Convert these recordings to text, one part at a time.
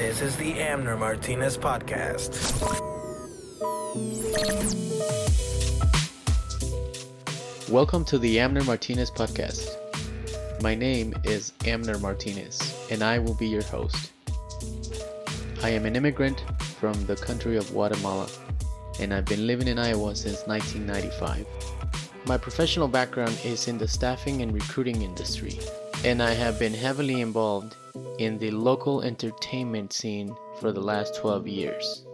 This is the Amner Martinez Podcast. Welcome to the Amner Martinez Podcast. My name is Amner Martinez, and I will be your host. I am an immigrant from the country of Guatemala, and I've been living in Iowa since 1995. My professional background is in the staffing and recruiting industry, and I have been heavily involved in the local entertainment scene for the last 12 years.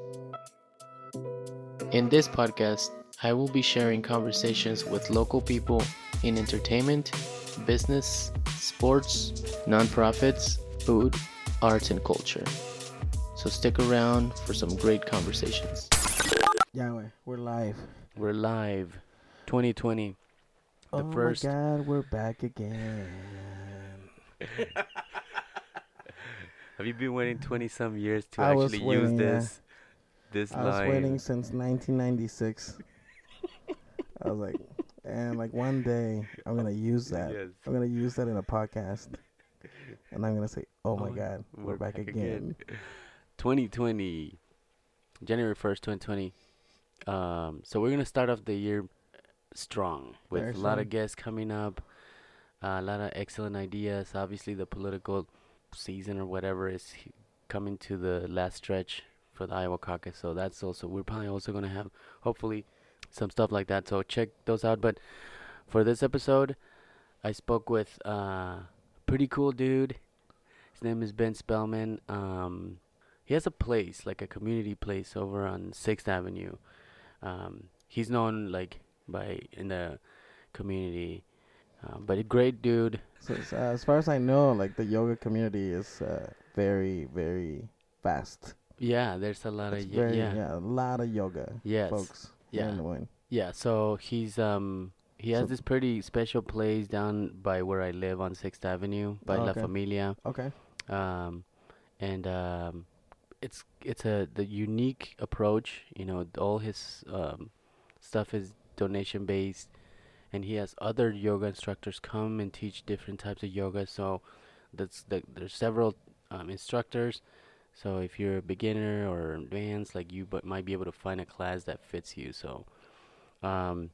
In this podcast, I will be sharing conversations with local people in entertainment, business, sports, nonprofits, food, arts, and culture. So stick around for some great conversations. Yeah, we- we're live. We're live, 2020. The oh first- my God, we're back again. Have you been waiting 20 some years to I actually waiting, use yeah. this this I was waiting since 1996. I was like, and like one day I'm gonna use that. Yes. I'm gonna use that in a podcast, and I'm gonna say, "Oh my Oh, God, we're, back, again. 2020 January 1st, 2020. Um so we're to start off the year strong with Very a lot of guests coming up, a lot of excellent ideas. Obviously the political season or whatever is coming to the last stretch for the Iowa caucus. So that's also we're probably also going to have hopefully some stuff like that. So check those out. But for this episode, I spoke with uh, a pretty cool dude. His name is Ben Spellman. Um, he has a place, like a community place, over on Sixth Avenue. Um, he's known like by in the community, um, but a great dude. So, so, uh, as far as I know, like the yoga community is uh, very, very fast. Yeah, there's a lot It's of very, yeah, yeah, a lot of yoga yes, folks. yeah. in Des Moines. Yeah, so he's um he has So- this pretty special place down by where I live on Sixth Avenue by La Okay. Familia. Okay. Um and um it's it's a the unique approach, you know, all his um stuff is donation based and he has other yoga instructors come and teach different types of yoga. So that's the, there's several um, instructors. So if you're a beginner or advanced, like you, but might be able to find a class that fits you. So, um,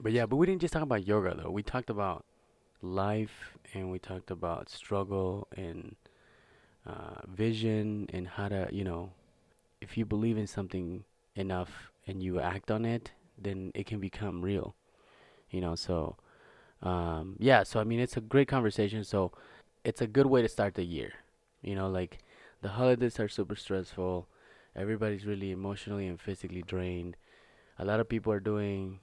but yeah, but we didn't just talk about yoga though. We talked about life and we talked about struggle and uh, vision and how to, you know, if you believe in something enough and you act on it, then it can become real. You know, so um, yeah. So I mean, it's a great conversation. So it's a good way to start the year. You know, like the holidays are super stressful. Everybody's really emotionally and physically drained. A lot of people are doing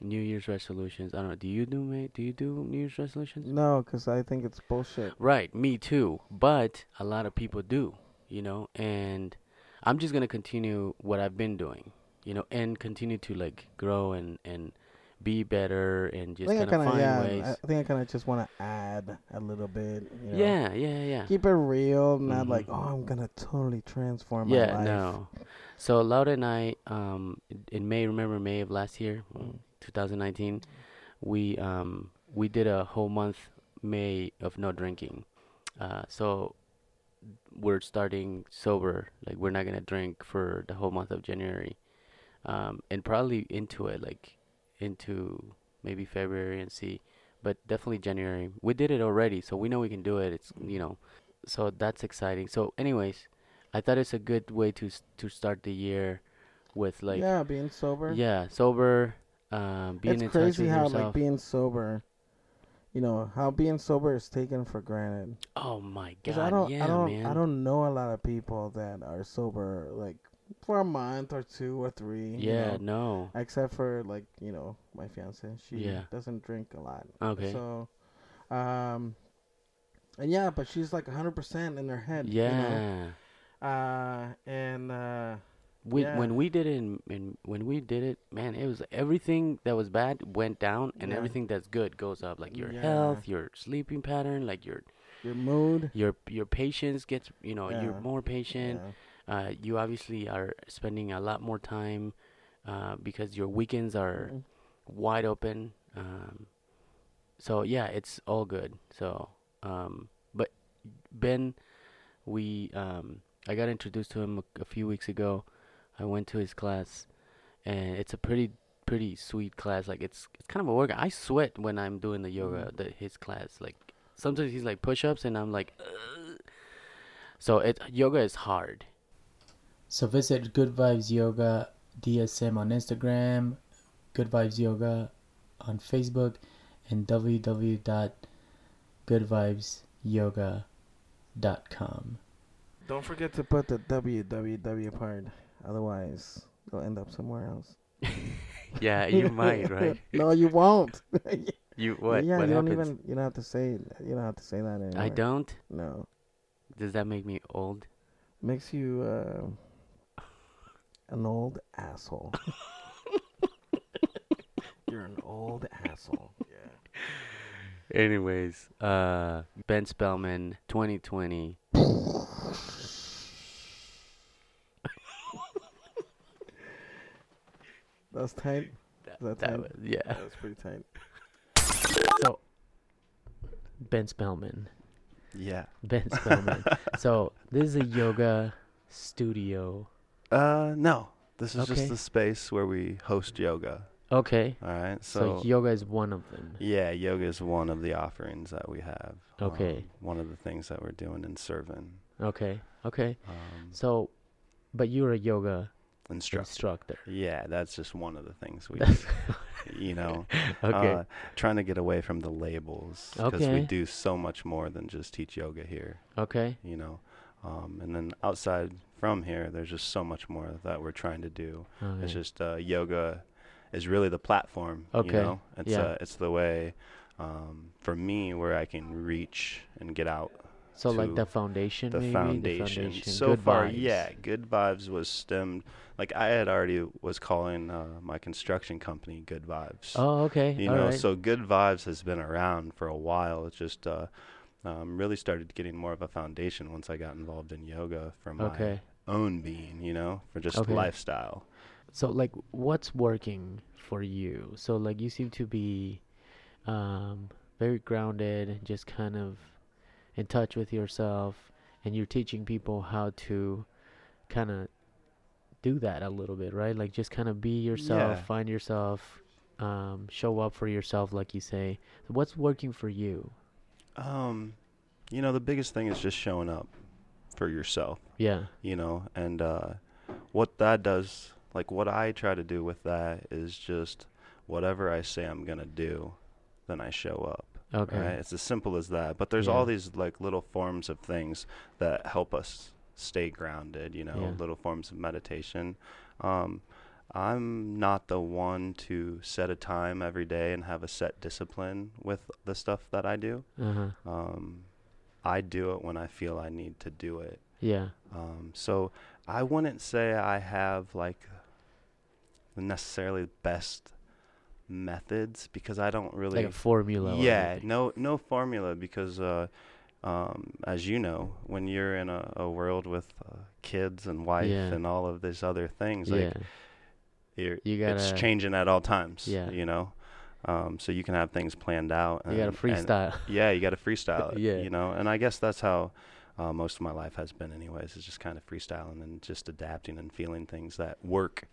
New Year's resolutions. I don't know. Do you do mate? Do you do New Year's resolutions? No, because I think it's bullshit. Right, me too. But a lot of people do, you know, and I'm just gonna continue what I've been doing, you know, and continue to like grow and and be better and just kind of find yeah. ways. I think I kind of just want to add a little bit. You know, yeah, yeah, yeah. Keep it real, not like Mhm. oh, I'm gonna totally transform my Yeah, life. no. So Laura and I, um, in- in May, remember May of last year, Mm. 2019, we um we did a whole month May of no drinking. Uh, so we're starting sober. Like we're not gonna drink for the whole month of January, um, and probably into it, like into maybe February and see, but definitely January. We did it already, so we know we can do it. It's you know, so that's exciting. So, anyways, I thought it's a good way to to start the year with like yeah, being sober. yeah, sober, um, being it's in crazy touch with how yourself. like being sober. You know how being sober is taken for granted. oh my god, I don't, yeah, I don't, man. I don't know a lot of people that are sober like for a month or two or three. you yeah, know, no. except for like you know my fiance. She Yeah. doesn't drink a lot. Okay. So, um, and yeah, but she's like hundred percent in her head. you know? yeah. Uh, and uh, We, Yeah. When we did it, in, in, when we did it, man, it was everything that was bad went down, and Yeah. everything that's good goes up. Like your Yeah. health, your sleeping pattern, like your your mood. your your patience gets, you know, Yeah. you're more patient. Uh, you obviously are spending a lot more time uh, because your weekends are Mhm. wide open. Um, so yeah, it's all good. So, um, but Ben, we um, I got introduced to him a, a few weeks ago. I went to his class, and it's a pretty pretty sweet class. Like it's it's kind of a work. I sweat when I'm doing the yoga, the his class. Like sometimes he's like push-ups, and I'm like, Ugh. so it yoga is hard. So visit Good Vibes Yoga DSM on Instagram, Good Vibes Yoga on Facebook, and www.goodvibesyoga.com. Don't forget to put the www part, otherwise you'll end up somewhere else. Yeah, you might, right? no, you won't. You what? Yeah, what you don't happens? even. You don't have to say. You don't have to say that anymore. I don't. No, Does that make me old? makes you uh, an old asshole. You're an old asshole. Yeah. Anyways, uh, Ben Spellman, 2020. That's tight. That, that that tight? was, yeah. That was pretty tight. So, Ben Spellman. Yeah. Ben Spellman. so, this is a yoga studio. Uh, no. This is Okay. just the space where we host yoga. Okay. All right. So, So, yoga is one of them. yeah, yoga is one of the offerings that we have. Okay. Um, one of the things that we're doing in serving. Okay. Okay. Um, So, but you're a yoga instructor. instructor. Yeah, that's just one of the things we, you know, okay. uh, trying to get away from the labels because we Okay. do so much more than just teach yoga here. okay. You know, um, and then outside from here, there's just so much more that we're trying to do. okay. It's just uh, yoga is really the platform. Okay, You know? It's yeah. uh, it's the way um, for me where I can reach and get out so like the foundation, the maybe foundation. the foundation. So Good far, vibes. yeah, good vibes was stemmed. Like I had already was calling uh, my construction company Good Vibes. Oh, okay. you All know, right. so Good Vibes has been around for a while. It's just uh, um, really started getting more of a foundation once I got involved in yoga for my okay. own being. You know, for just Okay. lifestyle. So like, what's working for you? So like, you seem to be um, very grounded, and just kind of in touch with yourself, and you're teaching people how to kind of do that a little bit, right? Like, just kind of be yourself, Yeah. find yourself, um, show up for yourself, like you say. So what's working for you? Um, you know, the biggest thing is just showing up for yourself. Yeah. you know and uh what that does like what i try to do with that is just whatever i say i'm gonna do then i show up Okay. right it's as simple as that but there's Yeah. all these like little forms of things that help us stay grounded you know Yeah. little forms of meditation um i'm not the one to set a time every day and have a set discipline with the stuff that i do Uh huh. um i do it when i feel i need to do it Yeah. um, so I wouldn't say I have like necessarily the best methods because I don't really. Like a formula. yeah, no, no formula because, uh, um, as you know, when you're in a, a world with uh, kids and wife Yeah. and all of these other things, Yeah. You're, You gotta. it's changing at all times. Yeah. you know. Um, so you can have things planned out. You gotta and- and- freestyle. yeah, you got to freestyle it. Yeah. You know, and I guess that's how uh, most of my life has been, anyways. It's just kind of freestyling and just adapting and feeling things that work,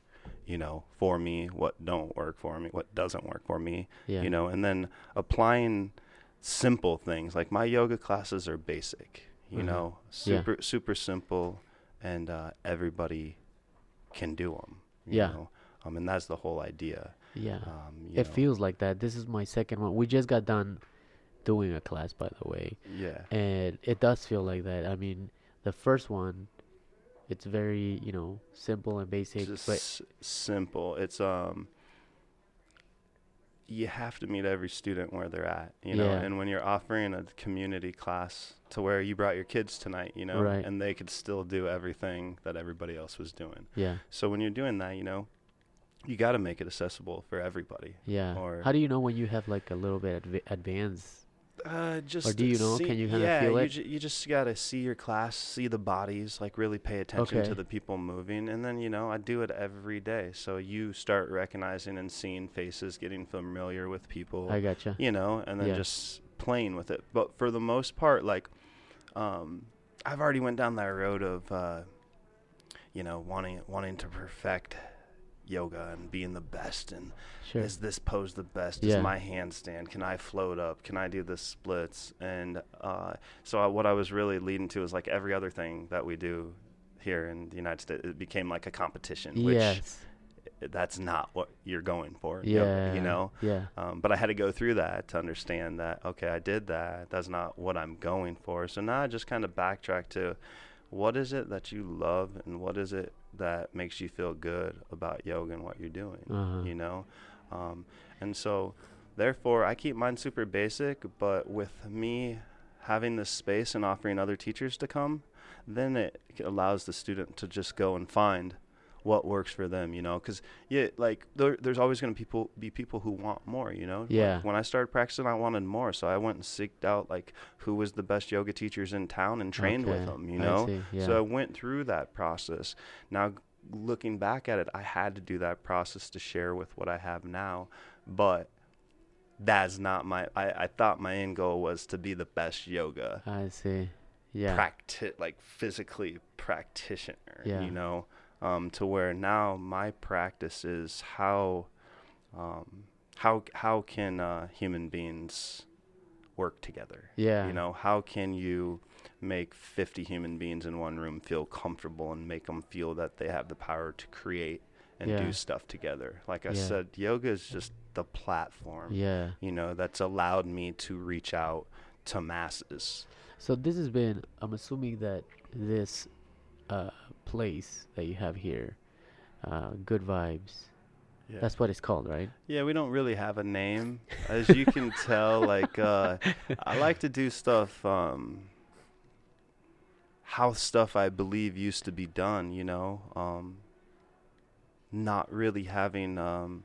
you know, for me, what don't work for me, what doesn't work for me, yeah. you know, and then applying simple things. Like my yoga classes are basic, you Mhm. know, Yeah. super super simple, and uh, everybody can do them. Yeah. Know? Um, and that's the whole idea. Yeah. Um, it know. feels like that. This is my second one. We just got done doing a class, by the way, Yeah. and it does feel like that. I mean, the first one, it's very you know simple and basic, just but s- simple. It's um you have to meet every student where they're at, you know. Yeah. And when you're offering a community class to where you brought your kids tonight, you know, Right. and they could still do everything that everybody else was doing. yeah, So when you're doing that, you know, you got to make it accessible for everybody. yeah. Or- How do you know when you have like a little bit adv- advanced? Uh, just or do you know? See, Can you kinda yeah, feel you, it? ju- you just gotta see your class, see the bodies, like really pay attention Okay. to the people moving, and then you know I do it every day. So you start recognizing and seeing faces, getting familiar with people, I gotcha. you know, and then Yeah. just playing with it. But for the most part, like, um, I've already went down that road of uh, you know wanting wanting to perfect yoga and being the best and Sure. is this pose the best? Yeah. Is my handstand? Can I float up? Can I do the splits? And uh, so I, what I was really leading to is like every other thing that we do here in the United States, it became like a competition, which yes. that's not what you're going for. Yeah. yoga, you know. Yeah. Um, but I had to go through that to understand that okay, I did that. That's not what I'm going for. So now I just kind of backtrack to what is it that you love and what is it that makes you feel good about yoga and what you're doing. Uh-huh. You know, um, and so therefore I keep mine super basic. But with me having this space and offering other teachers to come, then it allows the student to just go and find what works for them, you know, because yeah, like there, there's always going to people be people who want more, you know. Like, Yeah. when I started practicing, I wanted more, so I went and seeked out like who was the best yoga teachers in town and trained with them, you know. I see, yeah. So I went through that process. Now, looking back at it, I had to do that process to share with what I have now, but that's not my. I, I thought my end goal was to be the best yoga I see. Yeah. practi- like physically practitioner Yeah. you know um, to where now my practice is how um, how how can uh, human beings work together Yeah. you know how can you make 50 human beings in one room feel comfortable and make them feel that they have the power to create and Yeah. do stuff together like i Yeah. said yoga is just the platform Yeah. you know that's allowed me to reach out to masses So this has been. I'm assuming that this uh, place that you have here, uh, Good Vibes. yeah. That's what it's called, right? Yeah, we don't really have a name. As you can tell, like uh I like to do stuff um how stuff I believe used to be done, you know. Um not really having um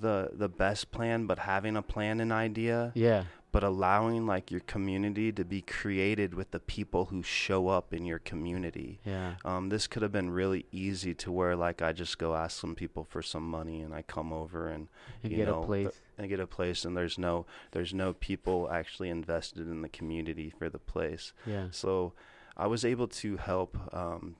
the the best plan but having a plan and idea Yeah. but allowing like your community to be created with the people who show up in your community Yeah. um, this could have been really easy to where like I just go ask some people for some money and I come over and And you get know, a th- place. and get a place and there's no there's no people actually invested in the community for the place. Yeah. So I was able to help um,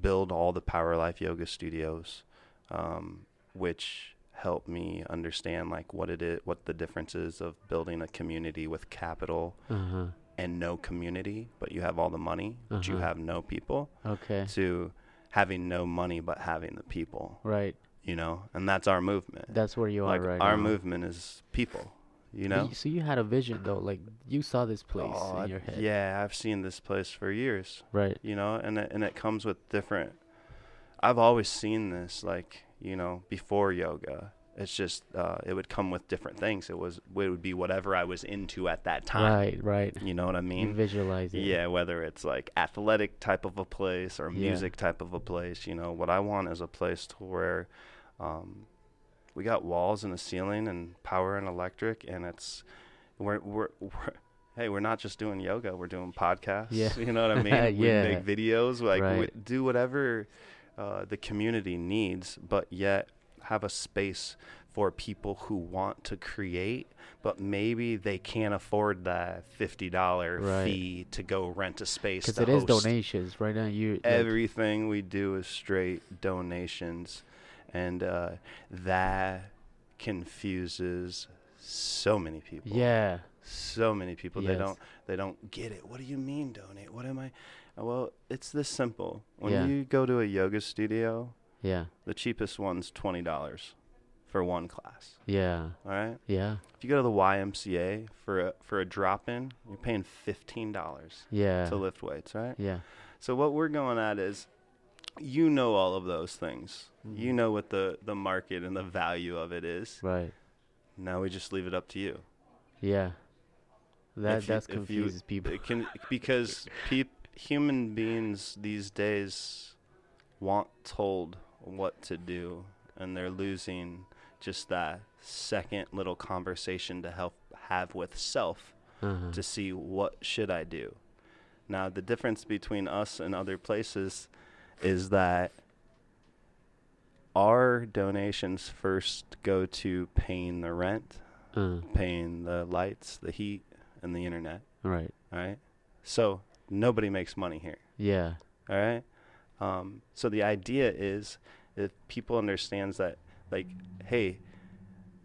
build all the Power Life Yoga studios, um, which helped me understand like what it is, what the difference is of building a community with capital Uh huh. and no community, but you have all the money, but you Uh-huh. have no people Okay. to having no money but having the people, Right. you know, and that's our movement. That's where you like are right our now. movement is people, you know. So you had a vision though, like you saw this place Oh, in your head. Yeah, I've seen this place for years, Right. you know, and it, and it comes with different. I've always seen this, like you know, before yoga. It's just uh, it would come with different things. It was it would be whatever I was into at that time. Right. Right. You know what I You mean? visualize it. Yeah, whether it's like athletic type of a place or Yeah. music type of a place, you know, what I want is a place to where um, we got walls and a ceiling and power and electric, and it's we're we're. we're Hey, we're not just doing yoga; we're doing podcasts. Yeah. you know what I mean. yeah. We make videos, like Right. do whatever uh, the community needs, but yet have a space for people who want to create, but maybe they can't afford that fifty dollar Right. fee to go rent a space. Because it is host. donations right now. You like, Everything we do is straight donations, and uh, that confuses so many people. Yeah. so many people they don't they don't get it. What do you mean donate? What am I? Uh, Well, it's this simple. When Yeah. you go to a yoga studio, Yeah. the cheapest one's twenty dollars for one class. Yeah. All right. Yeah. If you go to the YMCA for a for a drop in, you're paying fifteen dollars Yeah. to lift weights, right? Yeah. So what we're going at is, you know all of those things. You Mhm. know what the the market and the value of it is. Right. Now we just leave it up to you. Yeah. That you- that's if you- confuses people. It can because peop, human beings these days want told what to do, and they're losing just that second little conversation to help have with self Uh-huh. to see what should I do. Now the difference between us and other places is that our donations first go to paying the rent, Uh, paying the lights, the heat, and the internet right. right? So nobody makes money here. Yeah. All right. Um, so the idea is if people understands that, like, hey,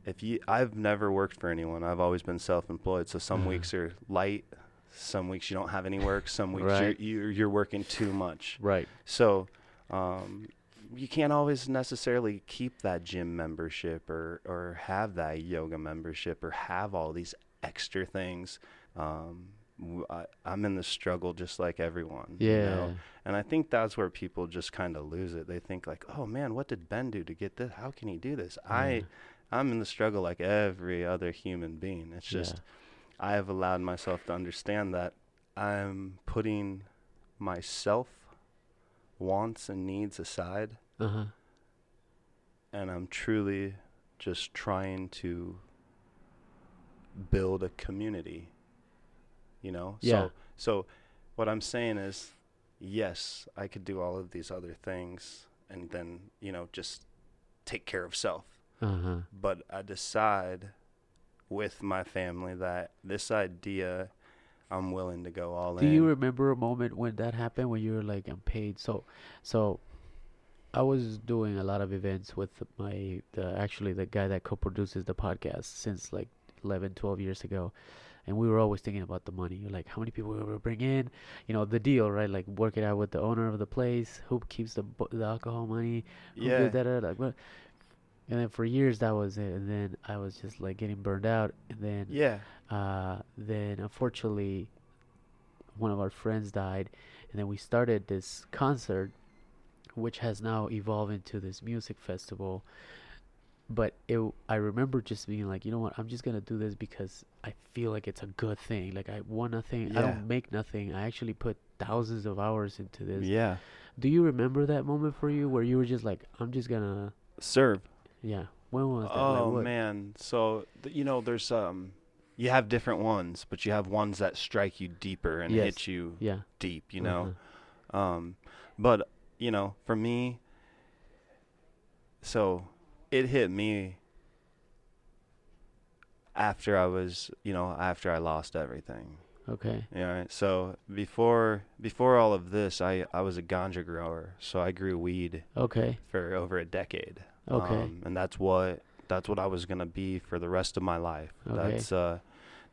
if you, I've never worked for anyone. I've always been self-employed. So some Uh-huh. weeks are light, some weeks you don't have any work, some weeks Right. you're, you're you're working too much. Right. So, um, you can't always necessarily keep that gym membership or or have that yoga membership or have all these extra things. Um, I, am in the struggle just like everyone. you Yeah. know? And I think that's where people just kind of lose it. They think like, "Oh man, what did Ben do to get this? How can he do this?" I Yeah. I'm in the struggle like every other human being. It's just I have allowed myself to understand that I'm putting myself wants and needs aside Uh huh. and I'm truly just trying to build a community. You know? Yeah. So so what I'm saying is yes, I could do all of these other things and then, you know, just take care of self. Uh huh. But I decide with my family that this idea I'm willing to go all Do in. Do you remember a moment when that happened when you were like I'm paid so so I was doing a lot of events with my the actually the guy that co-produces the podcast since like 11 12 years ago and we were always thinking about the money like how many people we will bring in you know the deal right like work it out with the owner of the place who keeps the the alcohol money who yeah. did that like what and then for years that was it and then I was just like getting burned out and then Yeah. uh, then unfortunately one of our friends died and then we started this concert which has now evolved into this music festival but it i remember just being like you know what? I'm just gonna do this because i feel like it's a good thing. Like i want nothing. I don't make nothing. I actually put thousands of hours into this. Yeah. do you remember that moment for you where you were just like i'm just gonna Serve. yeah. When was that? Oh what- man, so th- you know, there's um, you have different ones, but you have ones that strike you deeper and Yes. hit you yeah. deep. You know, uh-huh. um, but you know, for me, so it hit me after I was, you know, after I lost everything. okay Yeah. Right? So before before all of this, I I was a ganja grower, so I grew weed okay for over a decade. Okay. Um, and that's what that's what I was gonna be for the rest of my life. Okay. That's uh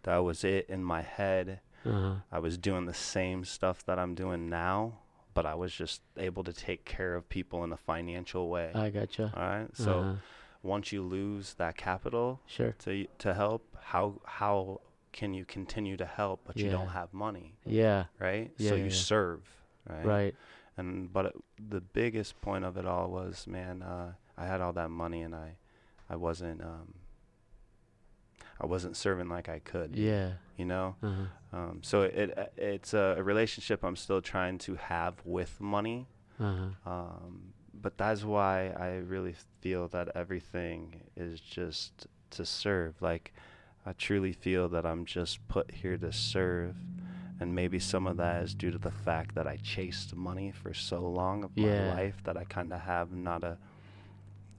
that was it in my head. uh-huh I was doing the same stuff that I'm doing now, but I was just able to take care of people in a financial way. i gotcha All right. So uh-huh. once you lose that capital sure to to help, how how can you continue to help but you don't have money, yeah right? Yeah, so yeah, you yeah. serve, right? right and but it, the biggest point of it all was man uh, i had all that money and i i wasn't um i wasn't serving like i could yeah. you know? Uh-huh. Um so it, it it's a, a relationship i'm still trying to have with money. Uh-huh. Um but that's why i really feel that everything is just to serve. Like i truly feel that i'm just put here to serve. And maybe some of that is due to the fact that I chased money for so long of Yeah. my life that I kind of have not a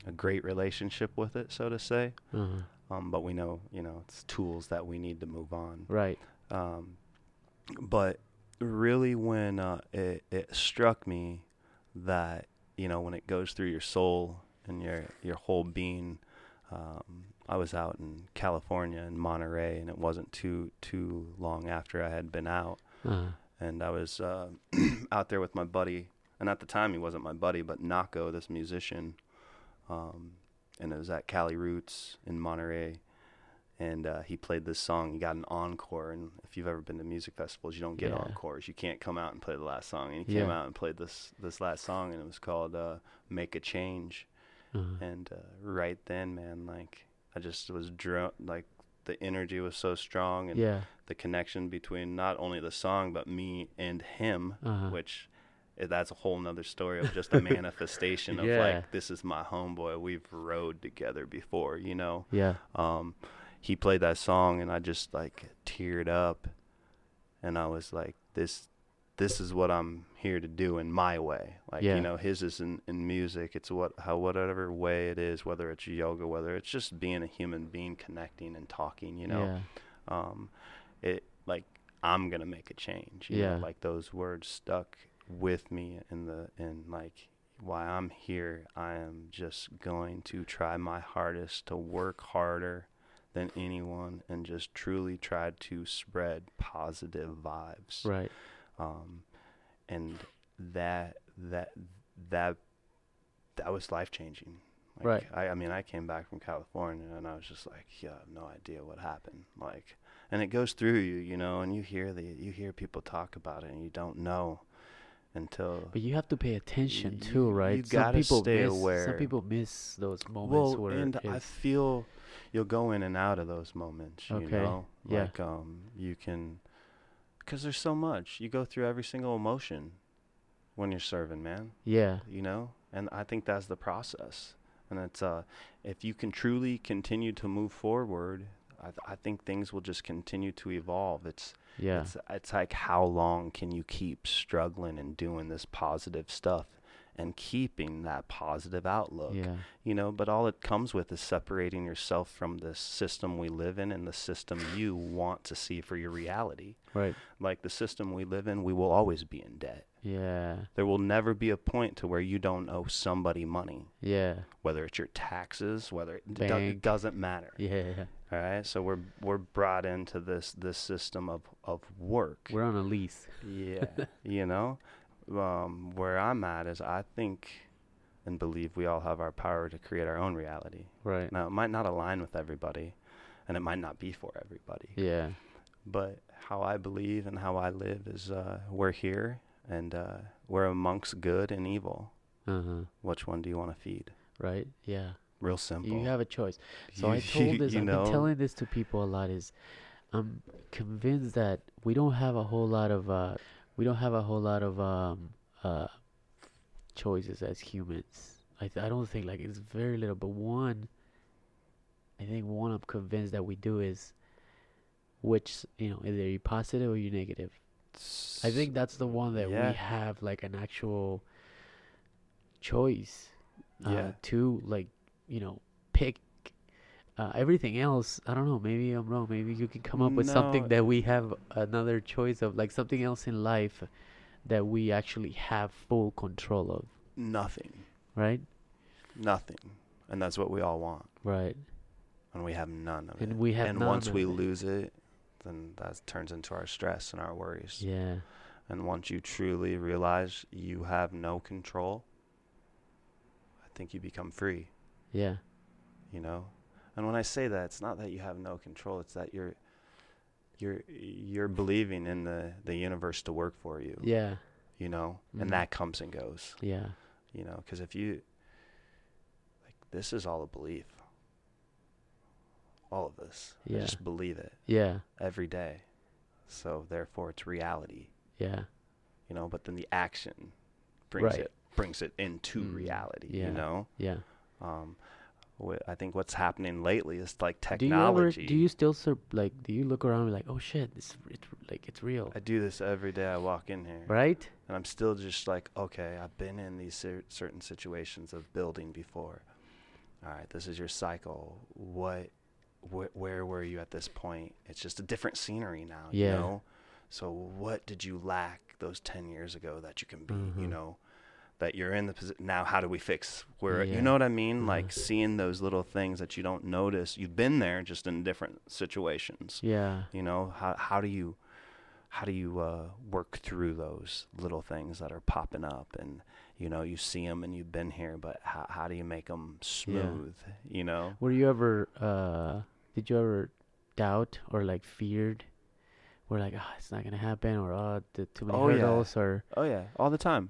a great relationship with it, so to say. uh-huh Um, but we know, you know, it's tools that we need to move on. right. Um, but really, when uh, it it struck me that you know when it goes through your soul and your your whole being, um, I was out in California in Monterey, and it wasn't too too long after I had been out, uh-huh. And I was uh, out there with my buddy, and at the time he wasn't my buddy, but Nahko, this musician, um, and it was at Cali Roots in Monterey, and uh, he played this song. He got an encore, and if you've ever been to music festivals, you don't get Yeah. encores. You can't come out and play the last song. And he came Yeah. out and played this this last song, and it was called uh, "Make a Change." uh-huh And uh, right then, man, like I just was drawn. Like the energy was so strong, and yeah the connection between not only the song but me and him, uh-huh which that's a whole nother story of just a manifestation of Yeah. like this is my homeboy. We've rode together before, you know. yeah Um, he played that song and I just like teared up, and I was like, this. This is what I'm here to do in my way. Like Yeah. you know, his is in, in music. It's what how whatever way it is, whether it's yoga, whether it's just being a human being, connecting and talking. You know, yeah um, it like I'm gonna make a change. You Yeah. know, like those words stuck with me in the in like why I'm here. I am just going to try my hardest to work harder than anyone and just truly try to spread positive vibes Right. um, and that that that that was life changing. Like, Right. I, I mean, I came back from California and I was just like, yeah, I have no idea what happened. Like, and it goes through you, you know, and you hear the you hear people talk about it and you don't know until. But you have to pay attention you- too, right? you some gotta people stay miss, aware. Some people miss those moments well, where and I feel you'll go in and out of those moments. You Okay, know, yeah. like um, you can, because there's so much. You go through every single emotion when you're serving, man. yeah, you know and i think that's the process and it's uh if you can truly continue to move forward i, th- I think things will just continue to evolve it's yeah, it's it's like how long can you keep struggling and doing this positive stuff and keeping that positive outlook yeah, you know but all it comes with is separating yourself from the system we live in and the system you want to see for your reality. Right, like the system we live in we will always be in debt. Yeah, there will never be a point to where you don't owe somebody money, yeah, whether it's your taxes, whether it, do- it doesn't matter. yeah. All right, so we're we're brought into this this system of of work. We're on a lease. yeah, you know, um, where I'm at is I think and believe we all have our power to create our own reality. Right. Now it might not align with everybody, and it might not be for everybody. Yeah. But how I believe and how I live is uh, we're here and uh, we're amongst good and evil. Uh huh. Which one do you want to feed? Right. Yeah. Real simple. You have a choice. So I told this. you I've know, been telling this to people a lot. Is I'm convinced that we don't have a whole lot of uh, we don't have a whole lot of um uh choices as humans. I th- I don't think like it's very little, but one. I think one I'm convinced that we do is, which you know, either you positive or you negative. I think that's the one that Yeah. we have like an actual choice uh, Yeah. to like you know uh, everything else i don't know maybe i'm wrong maybe you can come up with something that we have another choice of like something else in life that we actually have full control of Nothing. right Nothing. And that's what we all want. right And we have none of it. and we have and once we it. lose it, then that turns into our stress and our worries. yeah And once you truly realize you have no control, I think you become free, yeah you know? And when I say that, it's not that you have no control, it's that you're you're you're believing in the the universe to work for you, yeah. You know? Mhm. And that comes and goes. yeah. You know because if you like this is all a belief. All of this. I just believe it. Yeah. Every day. So therefore it's reality. Yeah. You know but then the action brings Right. it brings it into Mm, reality yeah. you know? Yeah. Um i think what's happening lately is like do you ever technology do you still sur- like do you look around and be like oh shit it's it's like it's real i do this every day i walk in here right and I'm still just like, okay, I've been in these cer- certain situations of building before. All right, this is your cycle. What, wh- where were you at this point? It's just a different scenery now, you Yeah. know. So what did you lack those ten years ago that you can be? You Mhm. know, that you're in the position now. How do we fix where? Yeah. You know what I mean? Mhm. Like seeing those little things that you don't notice. You've been there, just in different situations yeah you know how how do you how do you uh, work through those little things that are popping up and you know you see them and you've been here but how, how do you make them smooth yeah. you know Were you ever uh did you ever doubt or like feared where like ah it's not gonna happen or oh the too many Oh, yeah. hurdles or oh yeah all the time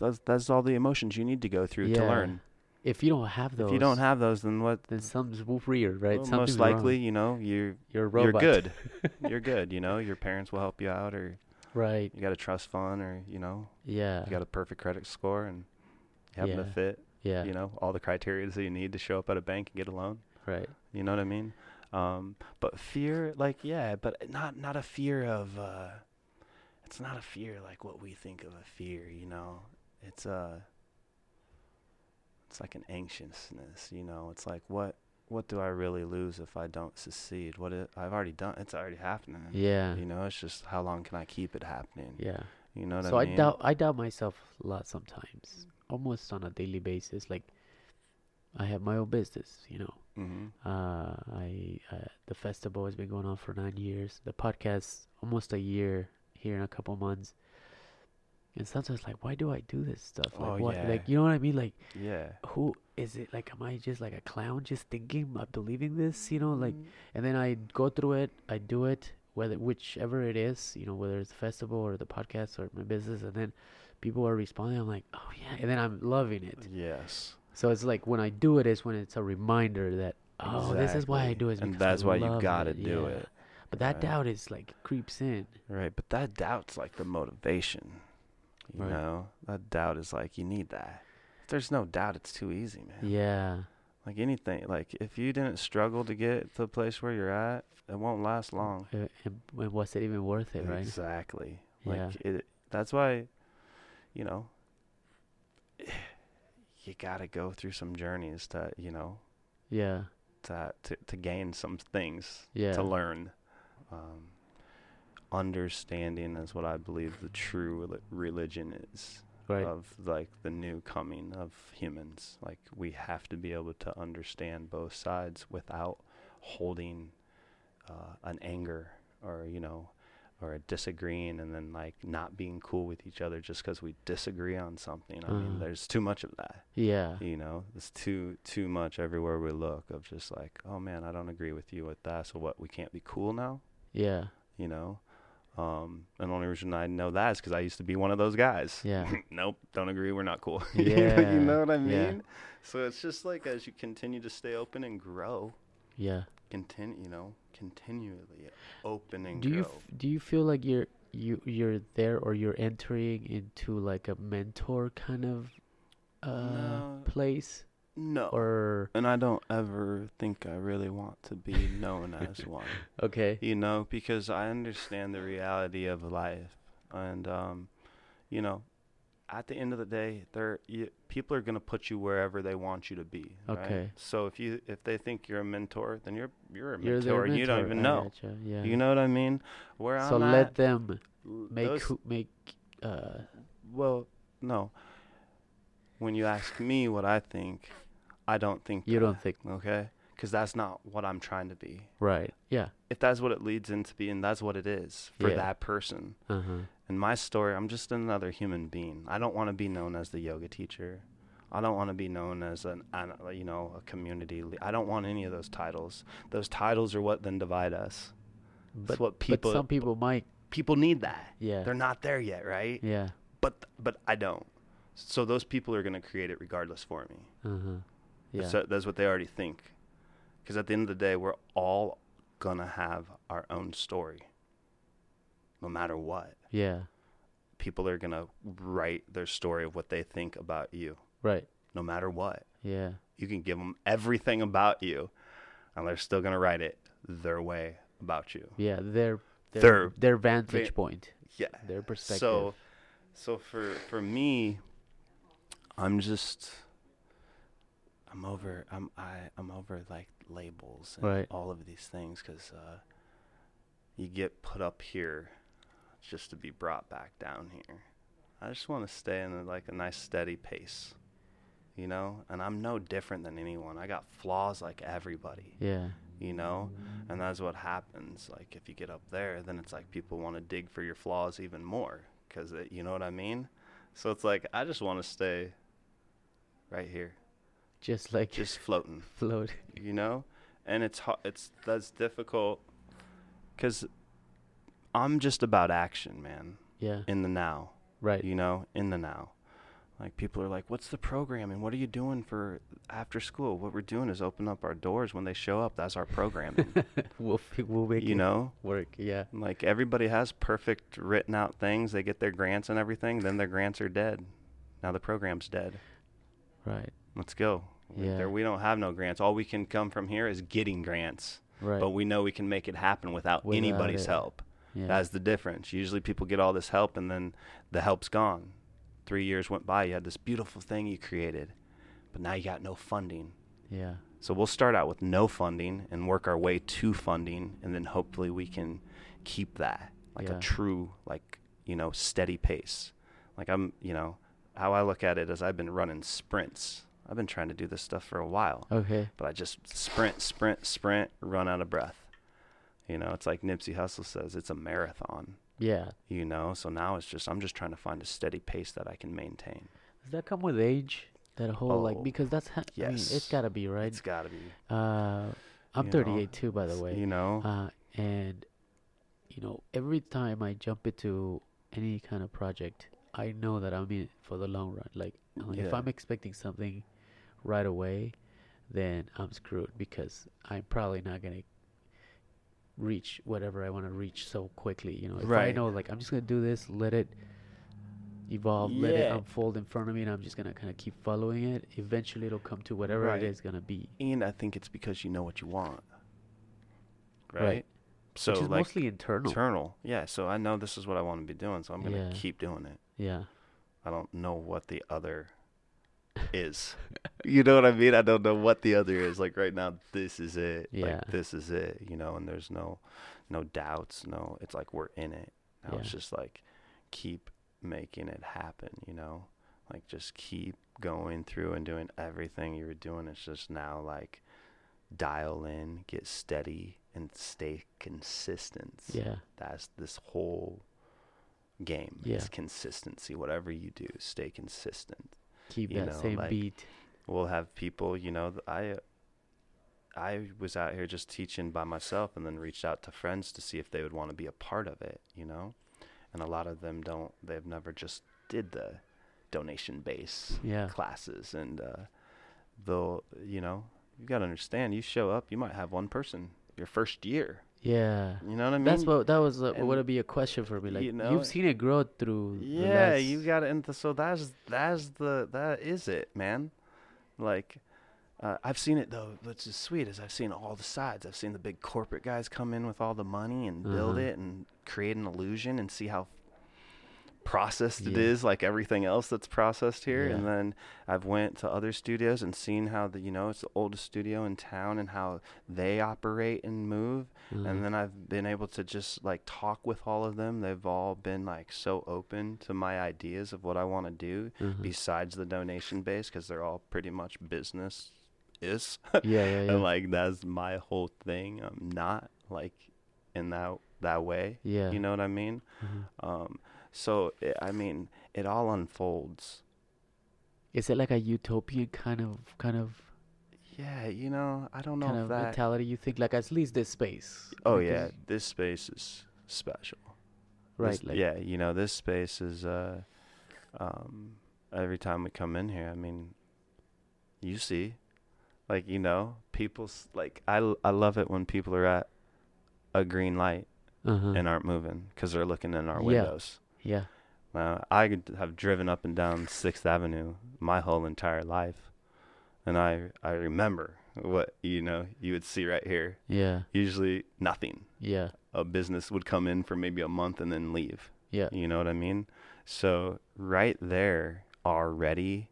that's that's all the emotions you need to go through to Yeah. learn if you don't have those if you don't have those then what then something's weird right well, Something's most likely wrong. you know you're you're a you're good you're good you know your parents will help you out or right you got a trust fund or you know yeah you got a perfect credit score and you happen Yeah. to fit yeah you know all the criteria that you need to show up at a bank and get a loan right You know what I mean? Um, but fear, like, yeah, but not not a fear of. Uh, it's not a fear like what we think of a fear. You know, it's uh It's like an anxiousness. You know, it's like what what do I really lose if I don't succeed? What it, I've already done, it's already happening. Yeah. You know, it's just how long can I keep it happening? Yeah. You know what so I I, mean? doubt I doubt myself a lot sometimes, almost on a daily basis. Like I have my own business, you know. Mm-hmm. Uh, I uh, the festival has been going on for nine years. The podcast almost a year here in a couple months. And sometimes it's like, why do I do this stuff? Like, Oh, what? yeah. Like, you know what I mean? Like, Yeah. who is it? Like, am I just like a clown, just thinking, uh, believing this? You know, like, and then I go through it. I do it, whether whichever it is, you know, whether it's the festival or the podcast or my business, and then people are responding. I'm like, oh yeah, and then I'm loving it. Yes. So it's like when I do it is when it's a reminder that oh, this is why I do it. And because I that's why you gotta it. do yeah. it. But that Right. doubt is like creeps in. Right. But that doubt's like the motivation. You Right. know, that doubt is like, you need that. If there's no doubt, it's too easy, man. Yeah. Like anything, like if you didn't struggle to get to the place where you're at, it won't last long. And, and was it even worth it, right? Exactly. Yeah. Like it. That's why, you know, you gotta go through some journeys to, you know, Yeah. to to, to gain some things Yeah. to learn. Um, understanding is what I believe the true religion is Right. of like the new coming of humans. Like we have to be able to understand both sides without holding uh, an anger or you know or a disagreeing and then like not being cool with each other just because we disagree on something. I mean, Uh. there's too much of that. yeah. You know, there's too too much everywhere we look of just like, oh man, I don't agree with you with that. So what? We can't be cool now. Yeah. You know. Um, and the only reason I know that is because I used to be one of those guys. Yeah. nope, don't agree. We're not cool. Yeah, you know what I mean? yeah. So it's just like as you continue to stay open and grow, Yeah. continue, you know, continually open and Do you f- do you feel like you're you you're there or you're entering into like a mentor kind of uh No. place no. or and I don't ever think I really want to be known as one. okay. you know, because I understand the reality of life, and um, you know, at the end of the day, they're people are gonna put you wherever they want you to be. right? Okay. So if you if they think you're a mentor, then you're you're a You're mentor, and you don't even know. Yeah. You know what I mean? Where so I'm let at, them make make uh well, no. When you ask me what I think, I don't think you that, don't think okay, because that's not what I'm trying to be. right. Yeah. If that's what it leads into being, that's what it is for Yeah. that person. Uh-huh. In my story, I'm just another human being. I don't want to be known as the yoga teacher. I don't want to be known as an, an you know, a community. Le- I don't want any of those titles. Those titles are what then divide us. But, That's what people but some people might people need that. yeah. They're not there yet, right? yeah. But but I don't. So those people are going to create it regardless for me. Uh-huh. Yeah. So that's what they already think. Because at the end of the day, we're all gonna have our own story. No matter what. yeah. people are going to write their story of what they think about you Right. no matter what Yeah. you can give them everything about you and they're still going to write it their way about you Yeah. Their their Their their vantage va- point. yeah Their perspective. so so for for me i'm just i'm over i'm i i'm over like labels and Right. all of these things because uh you get put up here just to be brought back down here. I just want to stay in a, like a nice steady pace you know? And i'm no different than anyone. I got flaws like everybody yeah. you know? And that's what happens like if you get up there then it's like people want to dig for your flaws even more because you know what i mean? So it's like i just want to stay right here Just like just floating float. you know and it's hard it's that's difficult because i'm just about action man Yeah. in the now Right. you know in the now like people are like what's the program and what are you doing for after school what we're doing is open up our doors when they show up that's our programming we'll we'll make you it know work. Yeah. Like everybody has perfect written out things. They get their grants and everything. Then their grants are dead. Now the program's dead. Right. Let's go. Yeah. There, we don't have no grants. All we can come from here is getting grants. Right. But we know we can make it happen without, Without anybody's it. help. yeah. That's the difference. Usually people get all this help and then the help's gone. Three years went by. You had this beautiful thing you created, but now you got no funding. Yeah. So we'll start out with no funding and work our way to funding, and then hopefully we can keep that like Yeah. a true, like you know, steady pace. Like I'm, you know, how I look at it is I've been running sprints. I've been trying to do this stuff for a while, Okay. but I just sprint, sprint, sprint, run out of breath. You know, it's like Nipsey Hussle says, it's a marathon. Yeah. You know, so now it's just I'm just trying to find a steady pace that I can maintain. Does that come with age? That whole like Oh, because that's ha- I mean it's yes. gotta be right. It's got to be. Uh, I'm you know, 38 too, by the way. You know, Uh, and you know, every time I jump into any kind of project, I know that I'm in it for the long run. Like, uh, if I'm expecting something right away, then I'm screwed because I'm probably not gonna reach whatever I want to reach so quickly. You know, if I know like I'm just gonna do this, let it evolve, let it unfold in front of me, and I'm just gonna kind of keep following it. Eventually, it'll come to whatever Right. it is gonna be. and I think it's because you know what you want. Right. Right. So which is like mostly internal. internal. Yeah. So I know this is what I want to be doing, so I'm gonna Yeah. keep doing it. Yeah. I don't know what the other is. you know what I mean? I don't know what the other is. Like right now, this is it. Yeah. Like this is it. You know, and there's no, no doubts. No, it's like we're in it. Now it's just like keep making it happen. You know, like just keep going through and doing everything you were doing. It's just now like dial in, get steady, and stay consistent. Yeah. That's this whole game Yeah. is consistency. Whatever you do, stay consistent. Keep you that know, same like- beat. We'll have people, you know, I I was out here just teaching by myself and then reached out to friends to see if they would want to be a part of it, you know? And a lot of them don't they've never just did the donation base Yeah. classes and uh they'll, you know, you got to understand you show up, you might have one person your first year. Yeah. You know what I mean? That's what that was uh, would be a question for me. Like you know, you've seen it grow through. Yeah, you got to and so that's that's the that is it, man. Like uh, I've seen it though. What's just sweet is I've seen all the sides. I've seen the big corporate guys come in with all the money and build Uh-huh. it and create an illusion and see how processed it Yeah. is like everything else that's processed here and then i've went to other studios and seen how the you know it's the oldest studio in town and how they operate and move uh, and then I've been able to just like talk with all of them. They've all been like so open to my ideas of what I want to do uh-huh. besides the donation base because they're all pretty much business is. yeah, yeah, yeah. and like that's my whole thing. I'm not like in that that way. yeah. You know what I mean? mhm. Um, so I mean, it all unfolds. Is it like a utopian kind of kind of Yeah, you know, I don't know kind of that. mentality? You think like at least this space. oh because- yeah, this space is special. Right. This- like yeah, you know, this space is uh um every time we come in here, I mean you see like you know, people's like I l- I love it when people are at a green light Uh-huh. and aren't moving cuz they're looking in our Yeah. windows. Yeah. I have driven up and down 6th Avenue my whole entire life. And I I remember what you know, you would see right here. Yeah. Usually nothing. Yeah. A business would come in for maybe a month and then leave. Yeah. You know what I mean? So right there already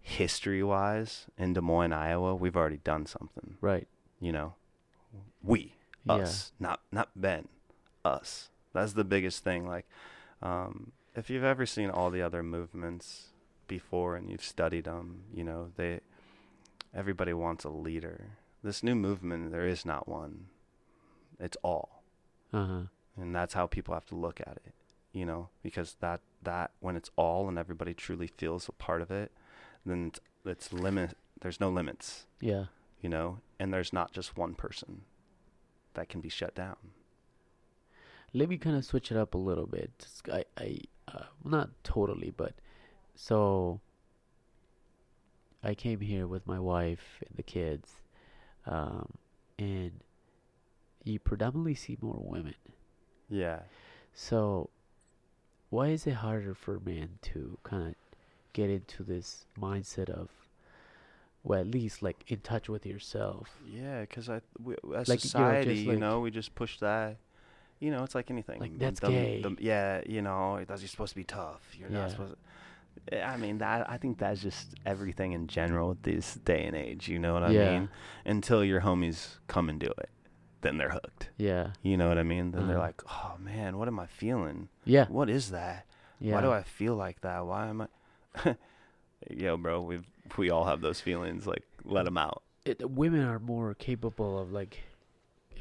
history wise in Des Moines, Iowa, we've already done something. Right. You know? We. Yeah. Us. Not not Ben. Us. That's the biggest thing. Like um if you've ever seen all the other movements before and you've studied them, you know, they everybody wants a leader. This new movement, there is not one. It's all Uh-huh. and that's how people have to look at it you know because that that when it's all and everybody truly feels a part of it then it's, it's limit there's no limits Yeah. you know and there's not just one person that can be shut down Let me kind of switch it up a little bit. I, I, uh, not totally, but so I came here with my wife and the kids, um, and you predominantly see more women. yeah So, why is it harder for men to kind of get into this mindset of, well, at least like in touch with yourself? yeah because i we, as Like, society you know we just push that you know it's like anything Like, that's the- gay. the- yeah you know that's you're supposed to be tough you're Yeah. not supposed I mean that I think that's just everything in general this day and age. You know what I Yeah. mean? Until your homies come and do it, then they're hooked. Yeah. You know what I mean? Then they're Uh-huh. like, "Oh man, what am I feeling? Yeah. What is that? Yeah. Why do I feel like that? Why am I?" Yo, bro, we we all have those feelings. Like, let them out. it, women are more capable of like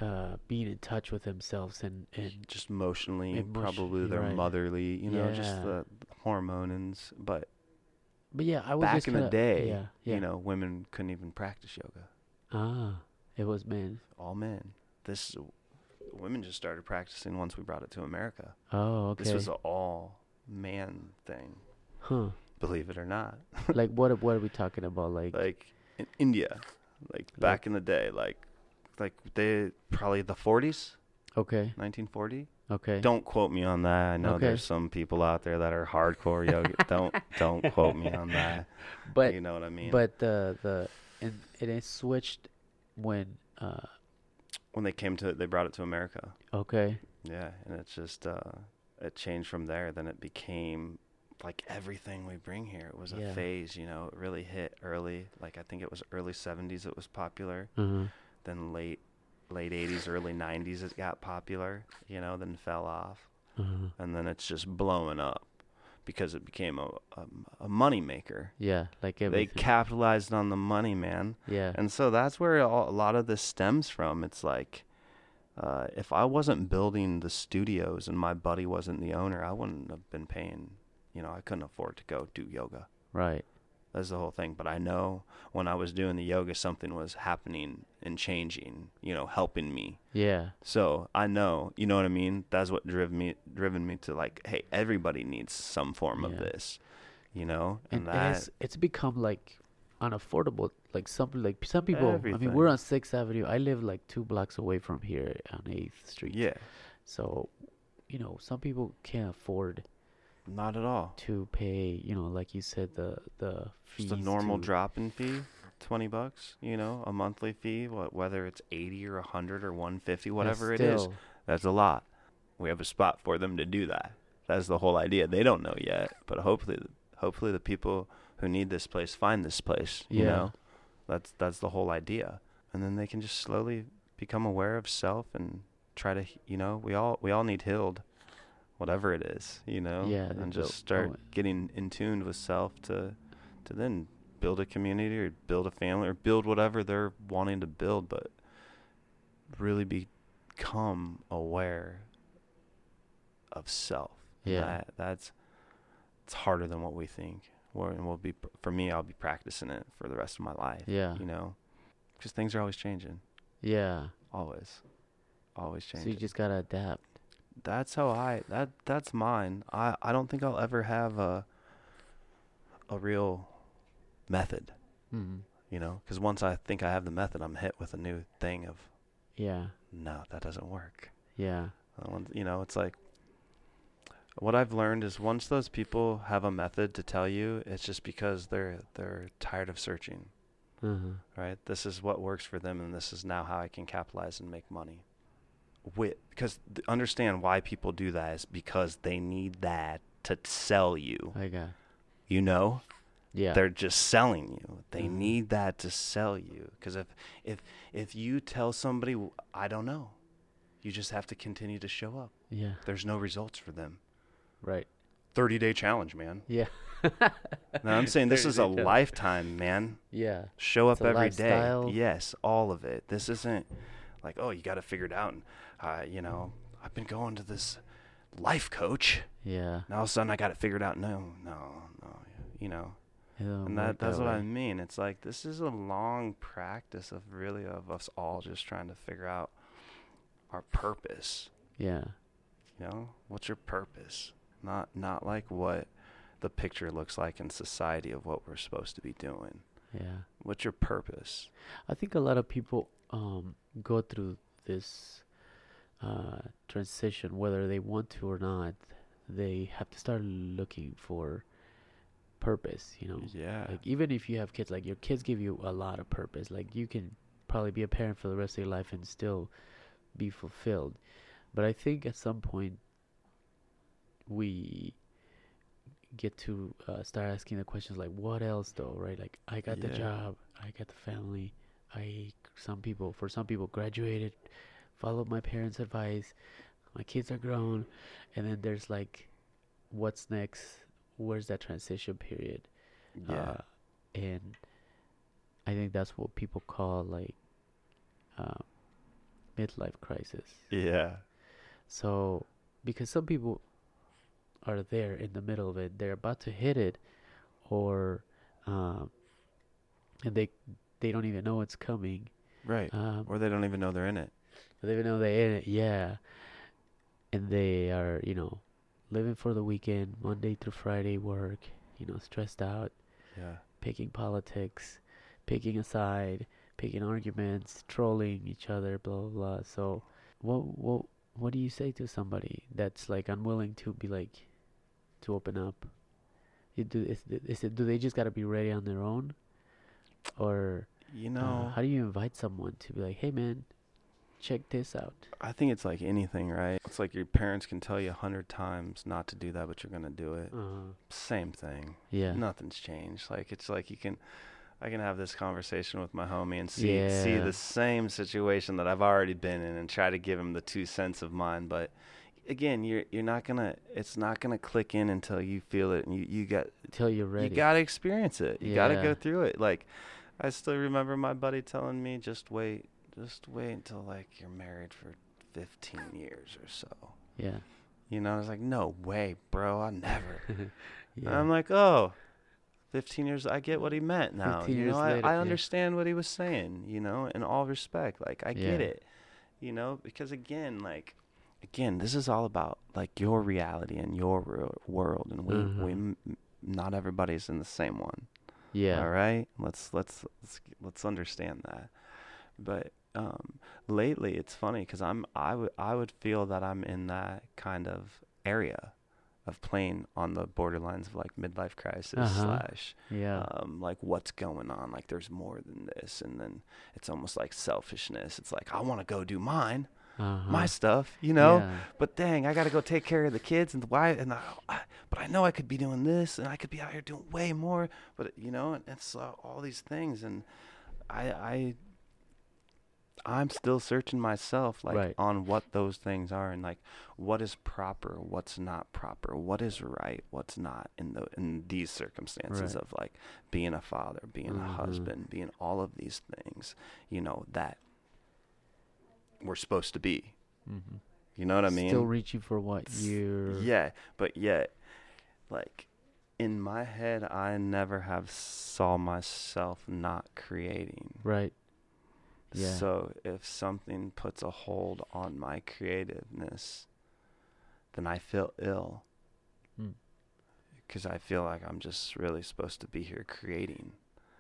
uh being in touch with themselves and and Just emotionally, Emotion- probably they're right. motherly. You know, just Yeah. the hormones. But but yeah i was back just in the kinda- day, yeah, yeah. you know, women couldn't even practice yoga. ah it was men All men. This women just started practicing once we brought it to America. oh okay This was an all man thing, huh believe it or not. like what what are we talking about like, like in India, like back in the day, like like they probably the 40s, okay 1940. okay Don't quote me on that. I know Okay. there's some people out there that are hardcore yoga. don't don't quote me on that. but you know what I mean? but the the and it is switched when uh when they came to they brought it to America. okay Yeah, and it's just uh it changed from there. Then it became like everything we bring here. It was a Yeah. phase, you know. It really hit early. Like I think it was early '70s. It was popular. uh-huh. Then late late '80s, early '90s, it got popular. You know, then fell off, Uh-huh. and then it's just blowing up because it became a a, a money maker. yeah like They capitalized on the money, man. yeah And so that's where all, a lot of this stems from. It's like, uh, if I wasn't building the studios and my buddy wasn't the owner, I wouldn't have been paying. You know, I couldn't afford to go do yoga. right That's the whole thing. But I know when I was doing the yoga, something was happening and changing. You know, helping me. yeah So I know. You know what I mean? That's what drove me, driven me to like, hey, everybody needs some form of this. You know, and, and, that it's it's become like unaffordable like something like some people i mean we're on sixth avenue i live like two blocks away from here on eighth street yeah, so you know some people can't afford not at all. to pay you know like you said the the fees Just a normal drop-in fee, twenty bucks. You know, a monthly fee. What whether it's eighty or a hundred or one fifty, whatever it is, that's a lot. We have a spot for them to do that. That's the whole idea. They don't know yet, but hopefully, hopefully the people who need this place find this place. You Yeah. know, that's that's the whole idea, and then they can just slowly become aware of self and try to. You know, we all we all need healed. Whatever it is, you know, Yeah, and just start oh, getting in tuned with self to to then build a community or build a family or build whatever they're wanting to build, but really become aware of self. Yeah. that, that's it's harder than what we think. Or and we'll be for me, I'll be practicing it for the rest of my life. Yeah. you know, because things are always changing, yeah always, always changing. so you just gotta adapt that's how I that that's mine. I I don't think I'll ever have a a real method, mm. you know, because once I think I have the method, I'm hit with a new thing of yeah no, that doesn't work. yeah You know, it's like what I've learned is once those people have a method to tell you, it's just because they're they're tired of searching, uh-huh. right? This is what works for them, and this is now how I can capitalize and make money. With because understand why people do that is because they need that to sell you. i got You know, yeah they're just selling you. They Mhm. need that to sell you. Because if if if you tell somebody, I don't know, you just have to continue to show up. yeah There's no results for them. right 30 day challenge, man. yeah Now I'm saying this is a challenge. lifetime, man. yeah Show up every day. lifestyle. Yes, all of it. This isn't like, oh, you got to figure it out. And, uh, you know, I've been going to this life coach. yeah Now all of a sudden I got it figured out. No, no, no. You know, and that that's what I mean. It's like this is a long practice of really of us all just trying to figure out our purpose. yeah You know, what's your purpose? Not not like what the picture looks like in society of what we're supposed to be doing. yeah What's your purpose? I think a lot of people um, go through this uh, transition, whether they want to or not. They have to start looking for purpose. You know, Yeah. like even if you have kids, like your kids give you a lot of purpose. Like you can probably be a parent for the rest of your life and still be fulfilled. But I think at some point we get to uh, start asking the questions like, what else though, right? Like, I got the job, I got the family, I some people for some people graduated, followed my parents' advice, my kids are grown, and then there's like, what's next? Where's that transition period? Yeah. Uh, and I think that's what people call like uh, midlife crisis. yeah. So, because some people are there in the middle of it, they're about to hit it, or um, and they they don't even know it's coming. Right. Um, or they don't even know they're in it. they even know they're in it, yeah. And they are, you know, living for the weekend, Monday through Friday work, you know, stressed out, Yeah. picking politics, picking a side, picking arguments, trolling each other, blah blah blah. So, what what what do you say to somebody that's like unwilling to be like to open up? You do is, is it do they just gotta be ready on their own, or You uh, know, how do you invite someone to be like, hey man, check this out? I think it's like anything, right? It's like your parents can tell you a hundred times not to do that, but you're gonna do it. Uh, Same thing. yeah, Nothing's changed. Like it's like you can, I can have this conversation with my homie and see see the same situation that I've already been in and try to give him the two cents of mine. But again, you're you're not gonna. It's not gonna click in until you feel it and you you got until you're ready. you gotta experience it. You gotta go through it. Like I still remember my buddy telling me, just wait, just wait until like you're married for 15 years or so. yeah, You know, I was like, no way, bro, I never. And yeah. I'm like, oh, 15 years. I get what he meant now. 15 You years know, I, later, I yeah. understand what he was saying. You know, in all respect, like I get it. You know, because again, like, again, this is all about like your reality and your wor- world, and we we Mhm. m- not everybody's in the same one. Yeah, All right, let's let's let's let's understand that. But um, lately, it's funny because I'm I would I would feel that I'm in that kind of area of playing on the borderlines of like midlife crisis Uh-huh. slash yeah, um, like what's going on? Like there's more than this. And then it's almost like selfishness. It's like i want to go do mine uh-huh. my stuff you know Yeah. but dang i gotta go take care of the kids and why and I, I, but i know i could be doing this and i could be out here doing way more but you know and it's uh, all these things and i i i'm still searching myself like Right. on what those things are and like what is proper what's not proper what is right what's not in the in these circumstances Right. of like being a father being a Mhm. husband being all of these things you know that we're supposed to be Mhm. you know what I mean? Still reaching for what you're. Yeah, but yet, like in my head, I never have saw myself not creating. Right. Yeah. So if something puts a hold on my creativeness, then I feel ill Mm. because I feel like I'm just really supposed to be here creating.